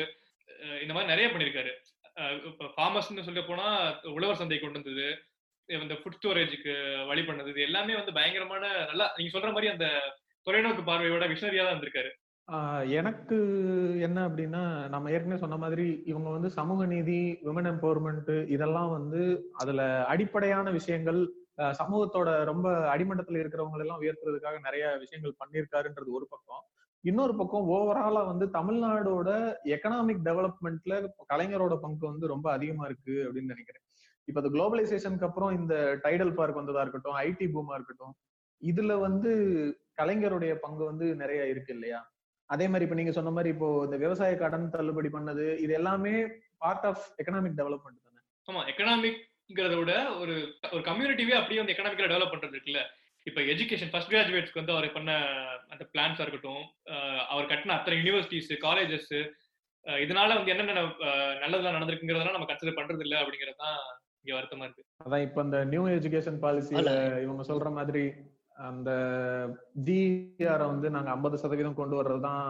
இந்த மாதிரி நிறைய பண்ணிருக்காரு. இப்ப ஃபார்மர்ஸ்னு சொல்ல போனா உழவர் சந்தை கொண்டு வந்தது இந்த ஃபுட் ஸ்டோரேஜுக்கு வழி பண்ணது இது எல்லாமே வந்து பயங்கரமான நல்லா நீங்க சொல்ற மாதிரி அந்த தொலைநோக்கு பார்வையோட விஷனரியா தான் இருந்திருக்காரு. எனக்கு என்ன அப்படின்னா நம்ம ஏற்கனவே சொன்ன மாதிரி இவங்க வந்து சமூக நீதி விமன் எம்பவர்மெண்ட் இதெல்லாம் வந்து அதுல அடிப்படையான விஷயங்கள் சமூகத்தோட ரொம்ப அடிமட்டத்துல இருக்கிறவங்க எல்லாம் உயர்த்துறதுக்காக நிறைய விஷயங்கள் பண்ணியிருக்காருன்றது ஒரு பக்கம். இன்னொரு பக்கம் ஓவராலா வந்து தமிழ்நாடோட எக்கனாமிக் டெவலப்மெண்ட்ல கலைஞரோட பங்கு வந்து ரொம்ப அதிகமா இருக்கு அப்படின்னு நினைக்கிறேன். இப்ப இந்த குளோபலைசேஷனுக்கு அப்புறம் இந்த டைடல் பார்க் வந்ததா இருக்கட்டும் ஐடி பூமா இருக்கட்டும் இதுல வந்து கலைஞருடைய பங்கு வந்து நிறைய இருக்கு இல்லையா? அதே மாதிரி இப்ப நீங்க சொன்ன மாதிரி இப்போ இந்த விவசாய கடன் தள்ளுபடி பண்ணது இது எல்லாமே பார்ட் ஆஃப் எக்கனாமிக் டெவலப்மெண்ட் தானே? ஆமா எக்கனாமிக்ங்கிறத விட ஒரு ஒரு கம்யூனிட்டிவே அப்படியே வந்து எக்கனாமிக்கலா டெவலப் பண்றது இருக்குல்ல. இப்ப எஜுகேஷன் ஃபர்ஸ்ட் கிராஜுவேட்ஸ்க்கு வந்து அவர் பண்ண அந்த பிளான்ஸா இருக்கட்டும் அவர் கட்டின அத்தனை யூனிவர்சிட்டிஸ் காலேஜஸ் இதனால வந்து என்னென்ன நல்லதெல்லாம் நடந்திருக்குங்கிறதெல்லாம் நம்ம கன்சிடர் பண்றது இல்ல அப்படிங்கிறது தான் இங்க வருத்தமா இருக்கு. அதான் இப்ப இந்த நியூ எஜுகேஷன் பாலிசியில இவங்க சொல்ற மாதிரி அந்த டிஆரை வந்து நாங்க ஐம்பது சதவீதம் கொண்டு வர்றதுதான்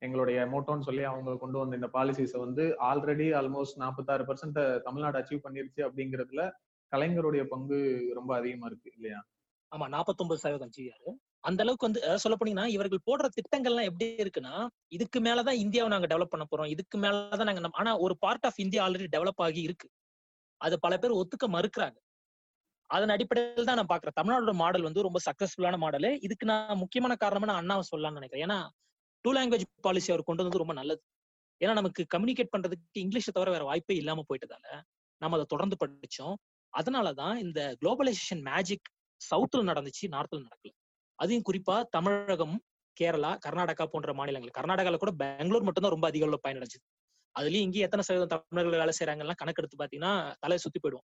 எங்களுடைய மோட்டோன்னு சொல்லி அவங்க கொண்டு வந்த இந்த பாலிசிஸை வந்து ஆல்ரெடி ஆல்மோஸ்ட் நாற்பத்தாறு பர்சன்ட் தமிழ்நாடு அச்சீவ் பண்ணிருச்சு அப்படிங்கிறதுல கலைஞருடைய பங்கு ரொம்ப அதிகமா இருக்கு இல்லையா? ஆமா நாற்பத்தொன்பது சதவீதம் ஜிஆர் அந்த அளவுக்கு வந்து சொல்ல போனீங்கன்னா இவர்கள் போடுற திட்டங்கள்லாம் எப்படி இருக்குன்னா இதுக்கு மேலதான் இந்தியாவை நாங்க டெவலப் பண்ண போறோம். இதுக்கு மேலதான் நாங்க ஆனா ஒரு part of India already develop ஆகி இருக்கு. அது பல பேர் ஒத்துக்க மறுக்கிறாங்க. அதன் அடிப்படையில் தான் நான் பாக்குறேன் தமிழ்நாடோட மாடல் வந்து ரொம்ப சக்சஸ்ஃபுல்லான மாடல். இதுக்கு நான் முக்கியமான காரணமா நான் அண்ணாவை சொல்லலாம்னு நினைக்கிறேன். ஏன்னா டூ லாங்குவேஜ் பாலிசி அவர் கொண்டு வந்து ரொம்ப நல்லது. ஏன்னா நமக்கு கம்யூனிகேட் பண்றதுக்கு இங்கிலீஷை தவிர வேற வாய்ப்பே இல்லாம போயிட்டதால நம்ம அதை தொடர்ந்து படிச்சோம். அதனாலதான் இந்த குளோபலைசேஷன் மேஜிக் சவுத்துல நடந்துச்சு நார்த்ல நடக்கல. அதையும் குறிப்பா தமிழகம் கேரளா கர்நாடகா போன்ற மாநிலங்கள். கர்நாடகால கூட பெங்களூர் மட்டும்தான் ரொம்ப அதிக அளவு பயனடைஞ்சது. அதுலயும் இங்கேயும் எத்தனை சதவீதம் தமிழர்கள் வேலை செய்யறாங்கலாம் கணக்கெடுத்து பாத்தீங்கன்னா தலையை சுத்தி போயிடுவோம்.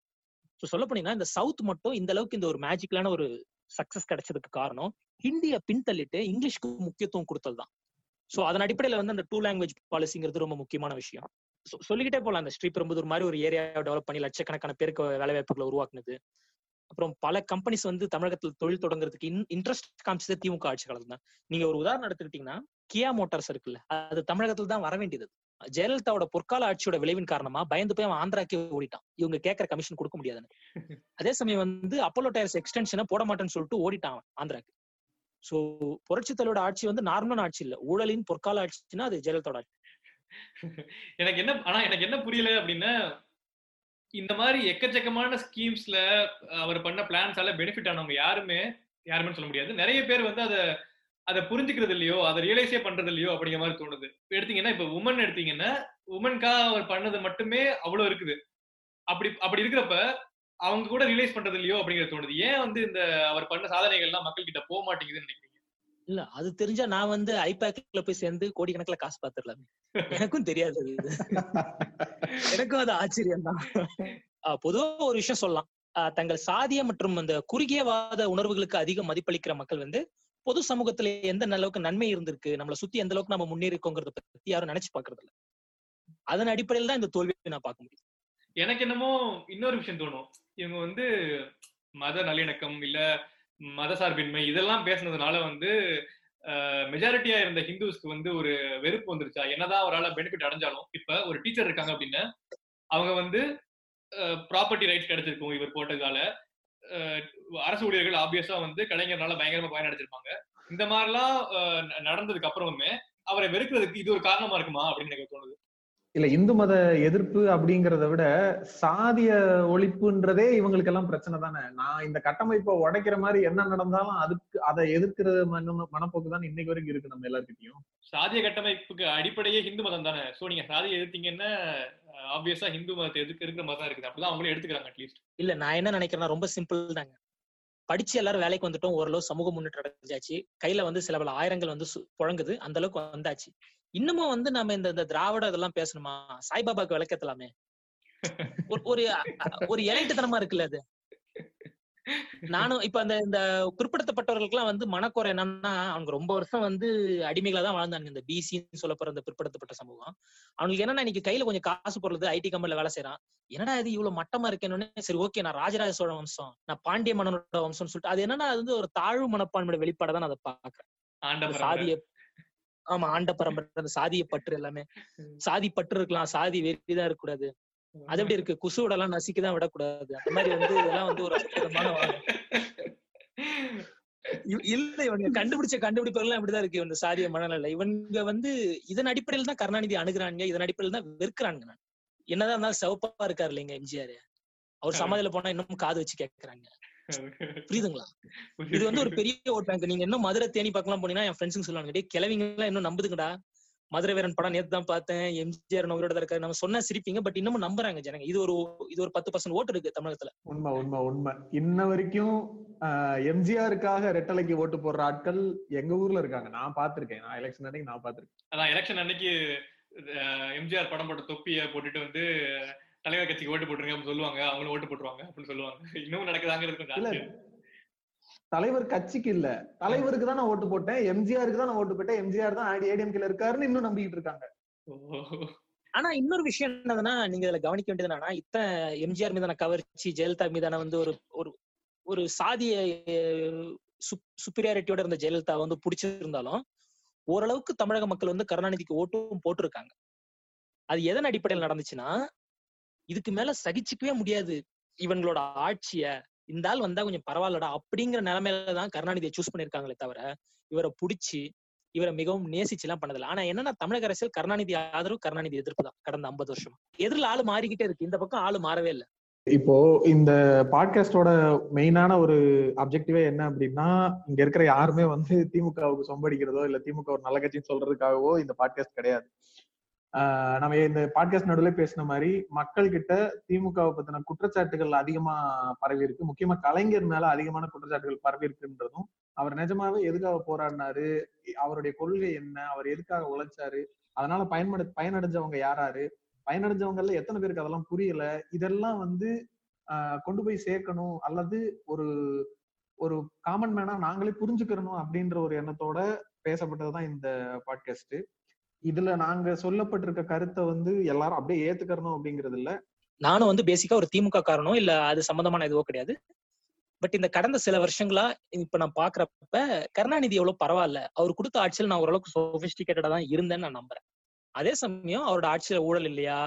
ஸோ சொல்ல போனீங்கன்னா இந்த சவுத் மட்டும் இந்த அளவுக்கு இந்த ஒரு மேஜிக்கலான ஒரு சக்சஸ் கிடைச்சதுக்கு காரணம் ஹிந்தியை பின்தள்ளிட்டு இங்கிலீஷ்க்கு முக்கியத்துவம் கொடுத்தது தான் ஸோ அதன் அடிப்படையில வந்து அந்த டூ லாங்குவேஜ் பாலிசிங்கிறது ரொம்ப முக்கியமான விஷயம். சொல்லிக்கிட்டே போகலாம் அந்த ஸ்ரீபெரும்புதூர் மாதிரி ஒரு ஏரியாவை டெவலப் பண்ணி லட்சக்கணக்கான பேருக்கு வேலை வாய்ப்புகளை உருவாக்குனது. அப்புறம் பல கம்பெனிஸ் வந்து தமிழகத்தில் தொழில் தொடங்குறதுக்கு இன்ட்ரெஸ்ட் காமிச்சது திமுக ஆட்சி காலத்துல தான். நீங்க ஒரு உதாரணம் எடுத்துக்கிட்டீங்கன்னா கியா மோட்டார்ஸ் இருக்குல்ல அது தமிழகத்துல தான் வர வேண்டியது. ஜெயலலிதாவோட பொற்கால ஆட்சியோட விளைவின் காரணமா பயந்து போய் அவன் ஆந்திராக்கே ஓடிட்டான். இவங்க கேட்கற கமிஷன் கொடுக்க முடியாதுன்னு. அதே சமயம் வந்து அப்போலோ டயர்ஸ் எக்ஸ்டென்ஷனை போட மாட்டேன்னு சொல்லிட்டு ஓடிட்டான் அவன் ஆந்திராக்கு. சோ புரட்சி தலையோட ஆட்சி வந்து நார்மலான ஆட்சி இல்ல. ஊழலின் பொற்கால ஆட்சின்னா அது ஜெயலலிதாவோட ஆட்சி. எனக்கு என்ன ஆனா எனக்கு என்ன புரியல அப்படின்னா இந்த மாதிரி எக்கச்சக்கமான ஸ்கீம்ஸ்ல அவர் பண்ண பிளான்ஸால பெனிஃபிட் ஆனவங்க யாருமே யாருமே சொல்ல முடியாது. நிறைய பேர் வந்து அதை அதை புரிஞ்சுக்கிறது இல்லையோ அதை ரியலைஸே பண்றது இல்லையோ அப்படிங்கிற மாதிரி தோணுது. எடுத்தீங்கன்னா இப்ப உமன் எடுத்தீங்கன்னா உமன்காக அவர் பண்ணது மட்டுமே அவ்வளவு இருக்குது. அப்படி அப்படி இருக்கிறப்ப அவங்க கூட ரிலைஸ் பண்றது இல்லையோ அப்படிங்கிறது தோணுது. ஏன் வந்து இந்த அவர் பண்ண சாதனைகள் எல்லாம் மக்கள் கிட்ட போக மாட்டேங்குதுன்னு நினைக்கிறீங்க? இல்ல அது தெரிஞ்சா நான் வந்து ஐபேக்ல போய் சேர்ந்து கோடிக்கணக்கில் காசு பாத்துடலாம் எனக்கும் தெரியாது எனக்கும் அது ஆச்சரியம் தான் பொதுவா ஒரு விஷயம் சொல்லலாம். ஆஹ் தங்கள் சாதிய மற்றும் அந்த குறுகியவாத உணர்வுகளுக்கு அதிக மதிப்பளிக்கிற மக்கள் வந்து பொது சமூகத்துல எந்த அளவுக்கு நன்மை இருந்திருக்கு நம்மளை சுத்தி எந்த அளவுக்கு நம்ம முன்னேறி இருக்கோங்கிறத பத்தி யாரும் நினைச்சு பாக்குறது இல்ல அதன் அடிப்படையில் தான் இந்த தோல்வியை நான் பார்க்க முடியும். எனக்கு என்னமோ இன்னொரு விஷயம் தோணும். இவங்க வந்து மத நல்லிணக்கம் இல்ல மத சார்பின்மை இதெல்லாம் பேசுனதுனால வந்து மெஜாரிட்டியா இருந்த ஹிந்துஸ்க்கு வந்து ஒரு வெறுப்பு வந்துருச்சா? என்னதான் அவரால் பெனிஃபிட் அடைஞ்சாலும் இப்ப ஒரு டீச்சர் இருக்காங்க அப்படின்னா அவங்க வந்து ப்ராப்பர்ட்டி ரைட்ஸ் கிடைச்சிருக்கும் இவர் போட்டதால. அரசு ஊழியர்கள் ஆப்வியஸா வந்து கலைஞர்னால பயங்கரமா பயனடைச்சிருப்பாங்க இந்த மாதிரிலாம் நடந்ததுக்கு அப்புறமுமே அவரை வெறுக்கிறதுக்கு இது ஒரு காரணமா இருக்குமா அப்படின்னு எனக்கு தோணுது. இல்ல இந்து மத எதிர்ப்பு அப்படிங்கறத விட சாதிய ஒழிப்புன்றதே இவங்களுக்கு எல்லாம் பிரச்சனை தானே. நான் இந்த கட்டமைப்பை உடைக்கிற மாதிரி என்ன நடந்தாலும் அதுக்கு அதை எதிர்க்கிற மன மனப்போக்கு தான் இன்னைக்கு வரைக்கும் இருக்கு நம்ம எல்லாருக்கிட்டையும் சாதிய கட்டமைப்புக்கு அடிப்படையே ஹிந்து மதம் தானே. சோ நீங்க சாதியை எதிர்த்தீங்கன்னா ஆப்வியஸா ஹிந்து மதத்தை எதிர்க்க இருக்கிற மாதிரி தான் இருக்குது. அப்படிதான் அவங்களே எடுத்துக்கிறாங்க அட்லீஸ்ட் இல்ல நான் என்ன நினைக்கிறேன்னா ரொம்ப சிம்பிள் தாங்க. படிச்சு எல்லாரும் வேலைக்கு வந்துட்டோம் ஓரளவு சமூக முன்னேற்றம் அடைஞ்சாச்சு. கையில வந்து சில பல ஆயிரங்கள் வந்து சு- புழங்குது. அந்த அளவுக்கு வந்தாச்சு. இன்னமும் வந்து நம்ம இந்த இந்த திராவிட இதெல்லாம் பேசணுமா? சாய்பாபாக்கு விளக்கத்தலாமே. ஒரு ஒரு இலைட்டுத்தனமா இருக்குல்ல அது. நானும் இப்ப அந்த இந்த பிற்படுத்தப்பட்டவர்களுக்கெல்லாம் வந்து மனக்குறை என்னன்னா அவங்க ரொம்ப வருஷம் வந்து அடிமைகளா தான் வாழ்ந்தாங்க இந்த பிசின்னு சொல்லப்படுற இந்த பிற்படுத்தப்பட்ட சமூகம். அவங்களுக்கு என்னன்னா இன்னைக்கு கையில கொஞ்சம் காசு போடுறது ஐடி கம்பெனில வேலை செய்யறான் என்னடா இது இவ்வளவு மட்டமா இருக்கேன்னு சரி ஓகே நான் ராஜராஜ சோழ வம்சம் நான் பாண்டிய மன்னனோட வம்சம்னு சொல்லிட்டு அது என்னன்னா அது வந்து ஒரு தாழ்வு மனப்பான்மையோட வெளிப்பாட தான் நான் அதை பாக்குறேன். சாதிய ஆமா ஆண்ட பரம்பரை அந்த சாதிய பற்று எல்லாமே. சாதி பற்று இருக்கலாம் சாதி வெறிதான் இருக்கக்கூடாது. அது எப்படி இருக்கு? குசுவோட எல்லாம் நசிக்கதான் விடக்கூடாது. அந்த மாதிரி வந்து இதெல்லாம் வந்து ஒரு அற்புதமான இல்ல இவங்க கண்டுபிடிச்ச கண்டுபிடிப்புகள் எல்லாம் இப்படிதான் இருக்கு. இந்த சாதிய மனநிலை இவங்க வந்து இதன் அடிப்படையில் தான் கருணாநிதி அணுகுறாங்க இதன் அடிப்படையில் தான் வெறுக்கிறாங்க நான். என்னதான் இருந்தாலும் சிவப்பா இருக்காரு இல்லைங்க எம்ஜிஆர். அவர் சமாதியில போனா இன்னும் காது வச்சு கேக்குறாங்க. புரியுதுங்களா? இது வந்து ஒரு பெரிய ஓட் பேங்க். நீங்க இன்னும் மதுரை தேனி பார்க்கலாம் போனீங்கன்னா என் ஃப்ரெண்ட்ஸுங்க சொல்லுவாங்க டேய் கிழவிங்க எல்லாம் இன்னும் நம்புதுங்கடா. மதுரை வீரன் படம் நேத்து தான் பார்த்தேன். எம்ஜிஆர் உயிரோட இருக்காரு. நம்ம சொன்னா சிரிப்பீங்க பட் இன்னமும் நம்புறாங்க ஜனங்க. இது ஒரு இது ஒரு பத்து பர்சன்ட் ஓட்டு இருக்கு தமிழகத்துல. உண்மை உண்மை உண்மை. இன்ன வரைக்கும் எம்ஜிஆருக்காக ரெட்டலைக்கு ஓட்டு போடுற ஆட்கள் எங்க ஊர்ல இருக்காங்க? நான் பாத்திருக்கேன் நான் எலெக்ஷன் அன்னைக்கு நான் பாத்திருக்கேன் அதான் எலெக்ஷன் அன்னைக்கு எம்ஜிஆர் படம் போட்ட தொப்பியை போட்டுட்டு வந்து தலைவர் கட்சிக்கு ஓட்டு போட்டுருங்க அப்படின்னு சொல்லுவாங்க. அவங்களும் ஓட்டு போட்டுருவாங்க அப்படின்னு சொல்லுவாங்க. இன்னமும் நடக்குதாங்கிறது கொஞ்சம். தலைவர் கட்சிக்கு இல்ல. தலைவருக்கு தான் நான் ஓட்டு போட்டேன். எம்ஜிஆருக்கு தான் நான் ஓட்டு போட்டேன். எம்ஜிஆர் தான் ஏடிஎம்கேல இருக்காருன்னு இன்னும் நம்பிக்கிட்டு இருக்காங்க. ஆனா இன்னொரு விஷயம் என்னதுன்னா நீங்க இதுல கவனிக்க வேண்டியது என்னன்னா இத்தனை எம்ஜிஆர் மீதான கவர்ச்சி ஜெயலலிதா மீதான வந்து ஒரு ஒரு ஒரு சாதிய சுப்பீரியாரிட்டியோட இருந்த ஜெயலலிதா வந்து பிடிச்சிருந்தாலும் ஓரளவுக்கு தமிழக மக்கள் வந்து கருணாநிதிக்கு ஓட்டும் போட்டிருக்காங்க. அது எதன் அடிப்படையில் நடந்துச்சுன்னா இதுக்கு மேல சகிச்சுக்கவே முடியாது இவங்களோட ஆட்சிய. இந்த ஆள் வந்தா கொஞ்சம் பரவாயில்லடா அப்படிங்கிற நிலைமையில தான் கருணாநிதியை சூஸ் பண்ணிருக்காங்களே தவிர இவரை புடிச்சு இவரை மிகவும் நேசிச்சு எல்லாம் பண்ணதில்லை. ஆனா என்னன்னா தமிழக அரசியல் கருணாநிதி ஆதரவு கருணாநிதி எதிர்ப்பு தான் கடந்த ஐம்பது வருஷம். எதிரில் ஆளு மாறிக்கிட்டே இருக்கு. இந்த பக்கம் ஆளு மாறவே இல்லை. இப்போ இந்த பாட்காஸ்டோட மெயினான ஒரு அப்ஜெக்டிவே என்ன அப்படின்னா இங்க இருக்கிற யாருமே வந்து திமுகவுக்கு சொம்படிக்கிறதோ இல்ல திமுக ஒரு நல்ல கட்சின்னு சொல்றதுக்காகவோ இந்த பாட்காஸ்ட் கிடையாது. நம்ம இந்த பாட்காஸ்ட் நடுவில் பேசின மாதிரி மக்கள் கிட்ட திமுகவை பத்தின குற்றச்சாட்டுகள் அதிகமா பரவி இருக்கு. முக்கியமா கலைஞர் மேல அதிகமான குற்றச்சாட்டுகள் பரவி இருக்குன்றதும் அவர் நிஜமாவே எதுக்காக போராடினாரு? அவருடைய கொள்கை என்ன? அவர் எதுக்காக உழைச்சாரு? அதனால பயன்படு பயனடைஞ்சவங்க யாராரு? பயனடைஞ்சவங்கல்ல எத்தனை பேருக்கு அதெல்லாம் புரியல? இதெல்லாம் வந்து கொண்டு போய் சேர்க்கணும் அல்லது ஒரு ஒரு காமன் மேனா நாங்களே புரிஞ்சுக்கிறணும் அப்படின்ற ஒரு எண்ணத்தோட பேசப்பட்டதுதான் இந்த பாட்காஸ்ட் இதுல நாங்க சொல்லப்பட்டிருக்க கருத்தை வந்து எல்லாரும் அப்படியே ஏத்துக்கறணும் அப்படிங்கறது இல்ல நானும் வந்து பேசிக்கா ஒரு திமுக காரணம் இல்ல அது சம்பந்தமான எதுவோ கிடையாது. பட் இந்த கடந்த சில வருஷங்களா இப்ப நான் பாக்குறப்ப கருணாநிதி எவ்வளவு பரவாயில்ல. அவர் கொடுத்த ஆட்சியில் நான் ஓரளவுக்கு சோபிஸ்டிகேட்டடா தான் இருந்தேன்னு நான் நம்புறேன். அதே சமயம் அவரோட ஆட்சியில ஊழல் இல்லையா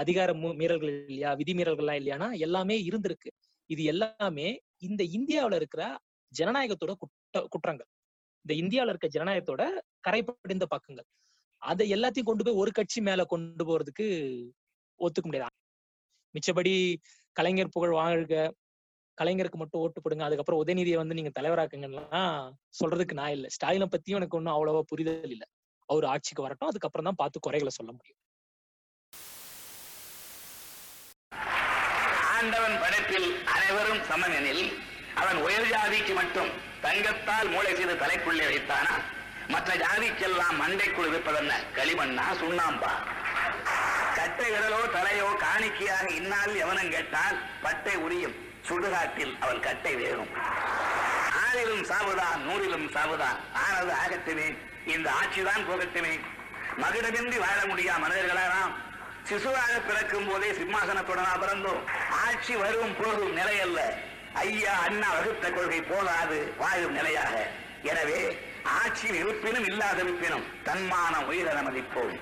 அதிகார மீறல்கள் இல்லையா விதிமீறல்கள்லாம் இல்லையானா எல்லாமே இருந்திருக்கு. இது எல்லாமே இந்த இந்தியாவுல இருக்கிற ஜனநாயகத்தோட குற்ற குற்றங்கள். இந்த இந்தியாவுல இருக்க ஜனநாயகத்தோட கரைப்படிந்த பக்கங்கள். அதை எல்லாத்தையும் கொண்டு போய் ஒரு கட்சி மேல கொண்டு போறதுக்கு ஒத்துக்க முடியாது. மிச்சபடி கலைஞர் புகழ் வாழ்க கலைஞருக்கு மட்டும் ஓட்டு போடுங்க அதுக்கப்புறம் உதயநிதியை வந்து நீங்க தலைவராக்குங்கன்னா சொல்றதுக்கு நான் இல்லை. ஸ்டாலினை பத்தியும் எனக்கு ஒன்றும் அவ்வளவா புரிதல் இல்ல. அவர் ஆட்சிக்கு வரட்டும் அதுக்கப்புறம் தான் பார்த்து குறைகளை சொல்ல முடியும். ஆண்டவன் படைப்பில் அனைவரும் சமமெனில் அவன் உயர் ஜாதிக்கு மட்டும் தங்கத்தால் மூளை செய்து தலைக்குள்ளே வைத்தானா? மற்ற ஜாதிக்கெல்லாம் மண்டைக்குள் இருப்பதென்ன களிமண்ணா சுண்ணாம்பா? கட்டை விரலோ தலையோ காணிக்கையாக இந்நாள் எவனும் கேட்டால் பட்டை உரியும். சுடுகாட்டில் அவன் கட்டை வேகும் ஆறிலும் சாவுதான் நூறிலும் சாவுதான். ஆனது ஆகட்டுமே இந்த ஆட்சிதான் போகட்டுமே மகுடமின்றி வாழ முடியா மனிதர்களாம் சிசுவாக பிறக்கும் போதே சிம்மாசனத்துடனா பிறந்தோம் ஆட்சி வரும் போதும் நிலையல்ல. ஐயா அண்ணா வகுத்த கொள்கை போதாது வாழும் நிலையாக. எனவே ஆட்சியில் இருப்பினும் இல்லாதிருப்பினும் தன்மான உயிரை மதிப்போம்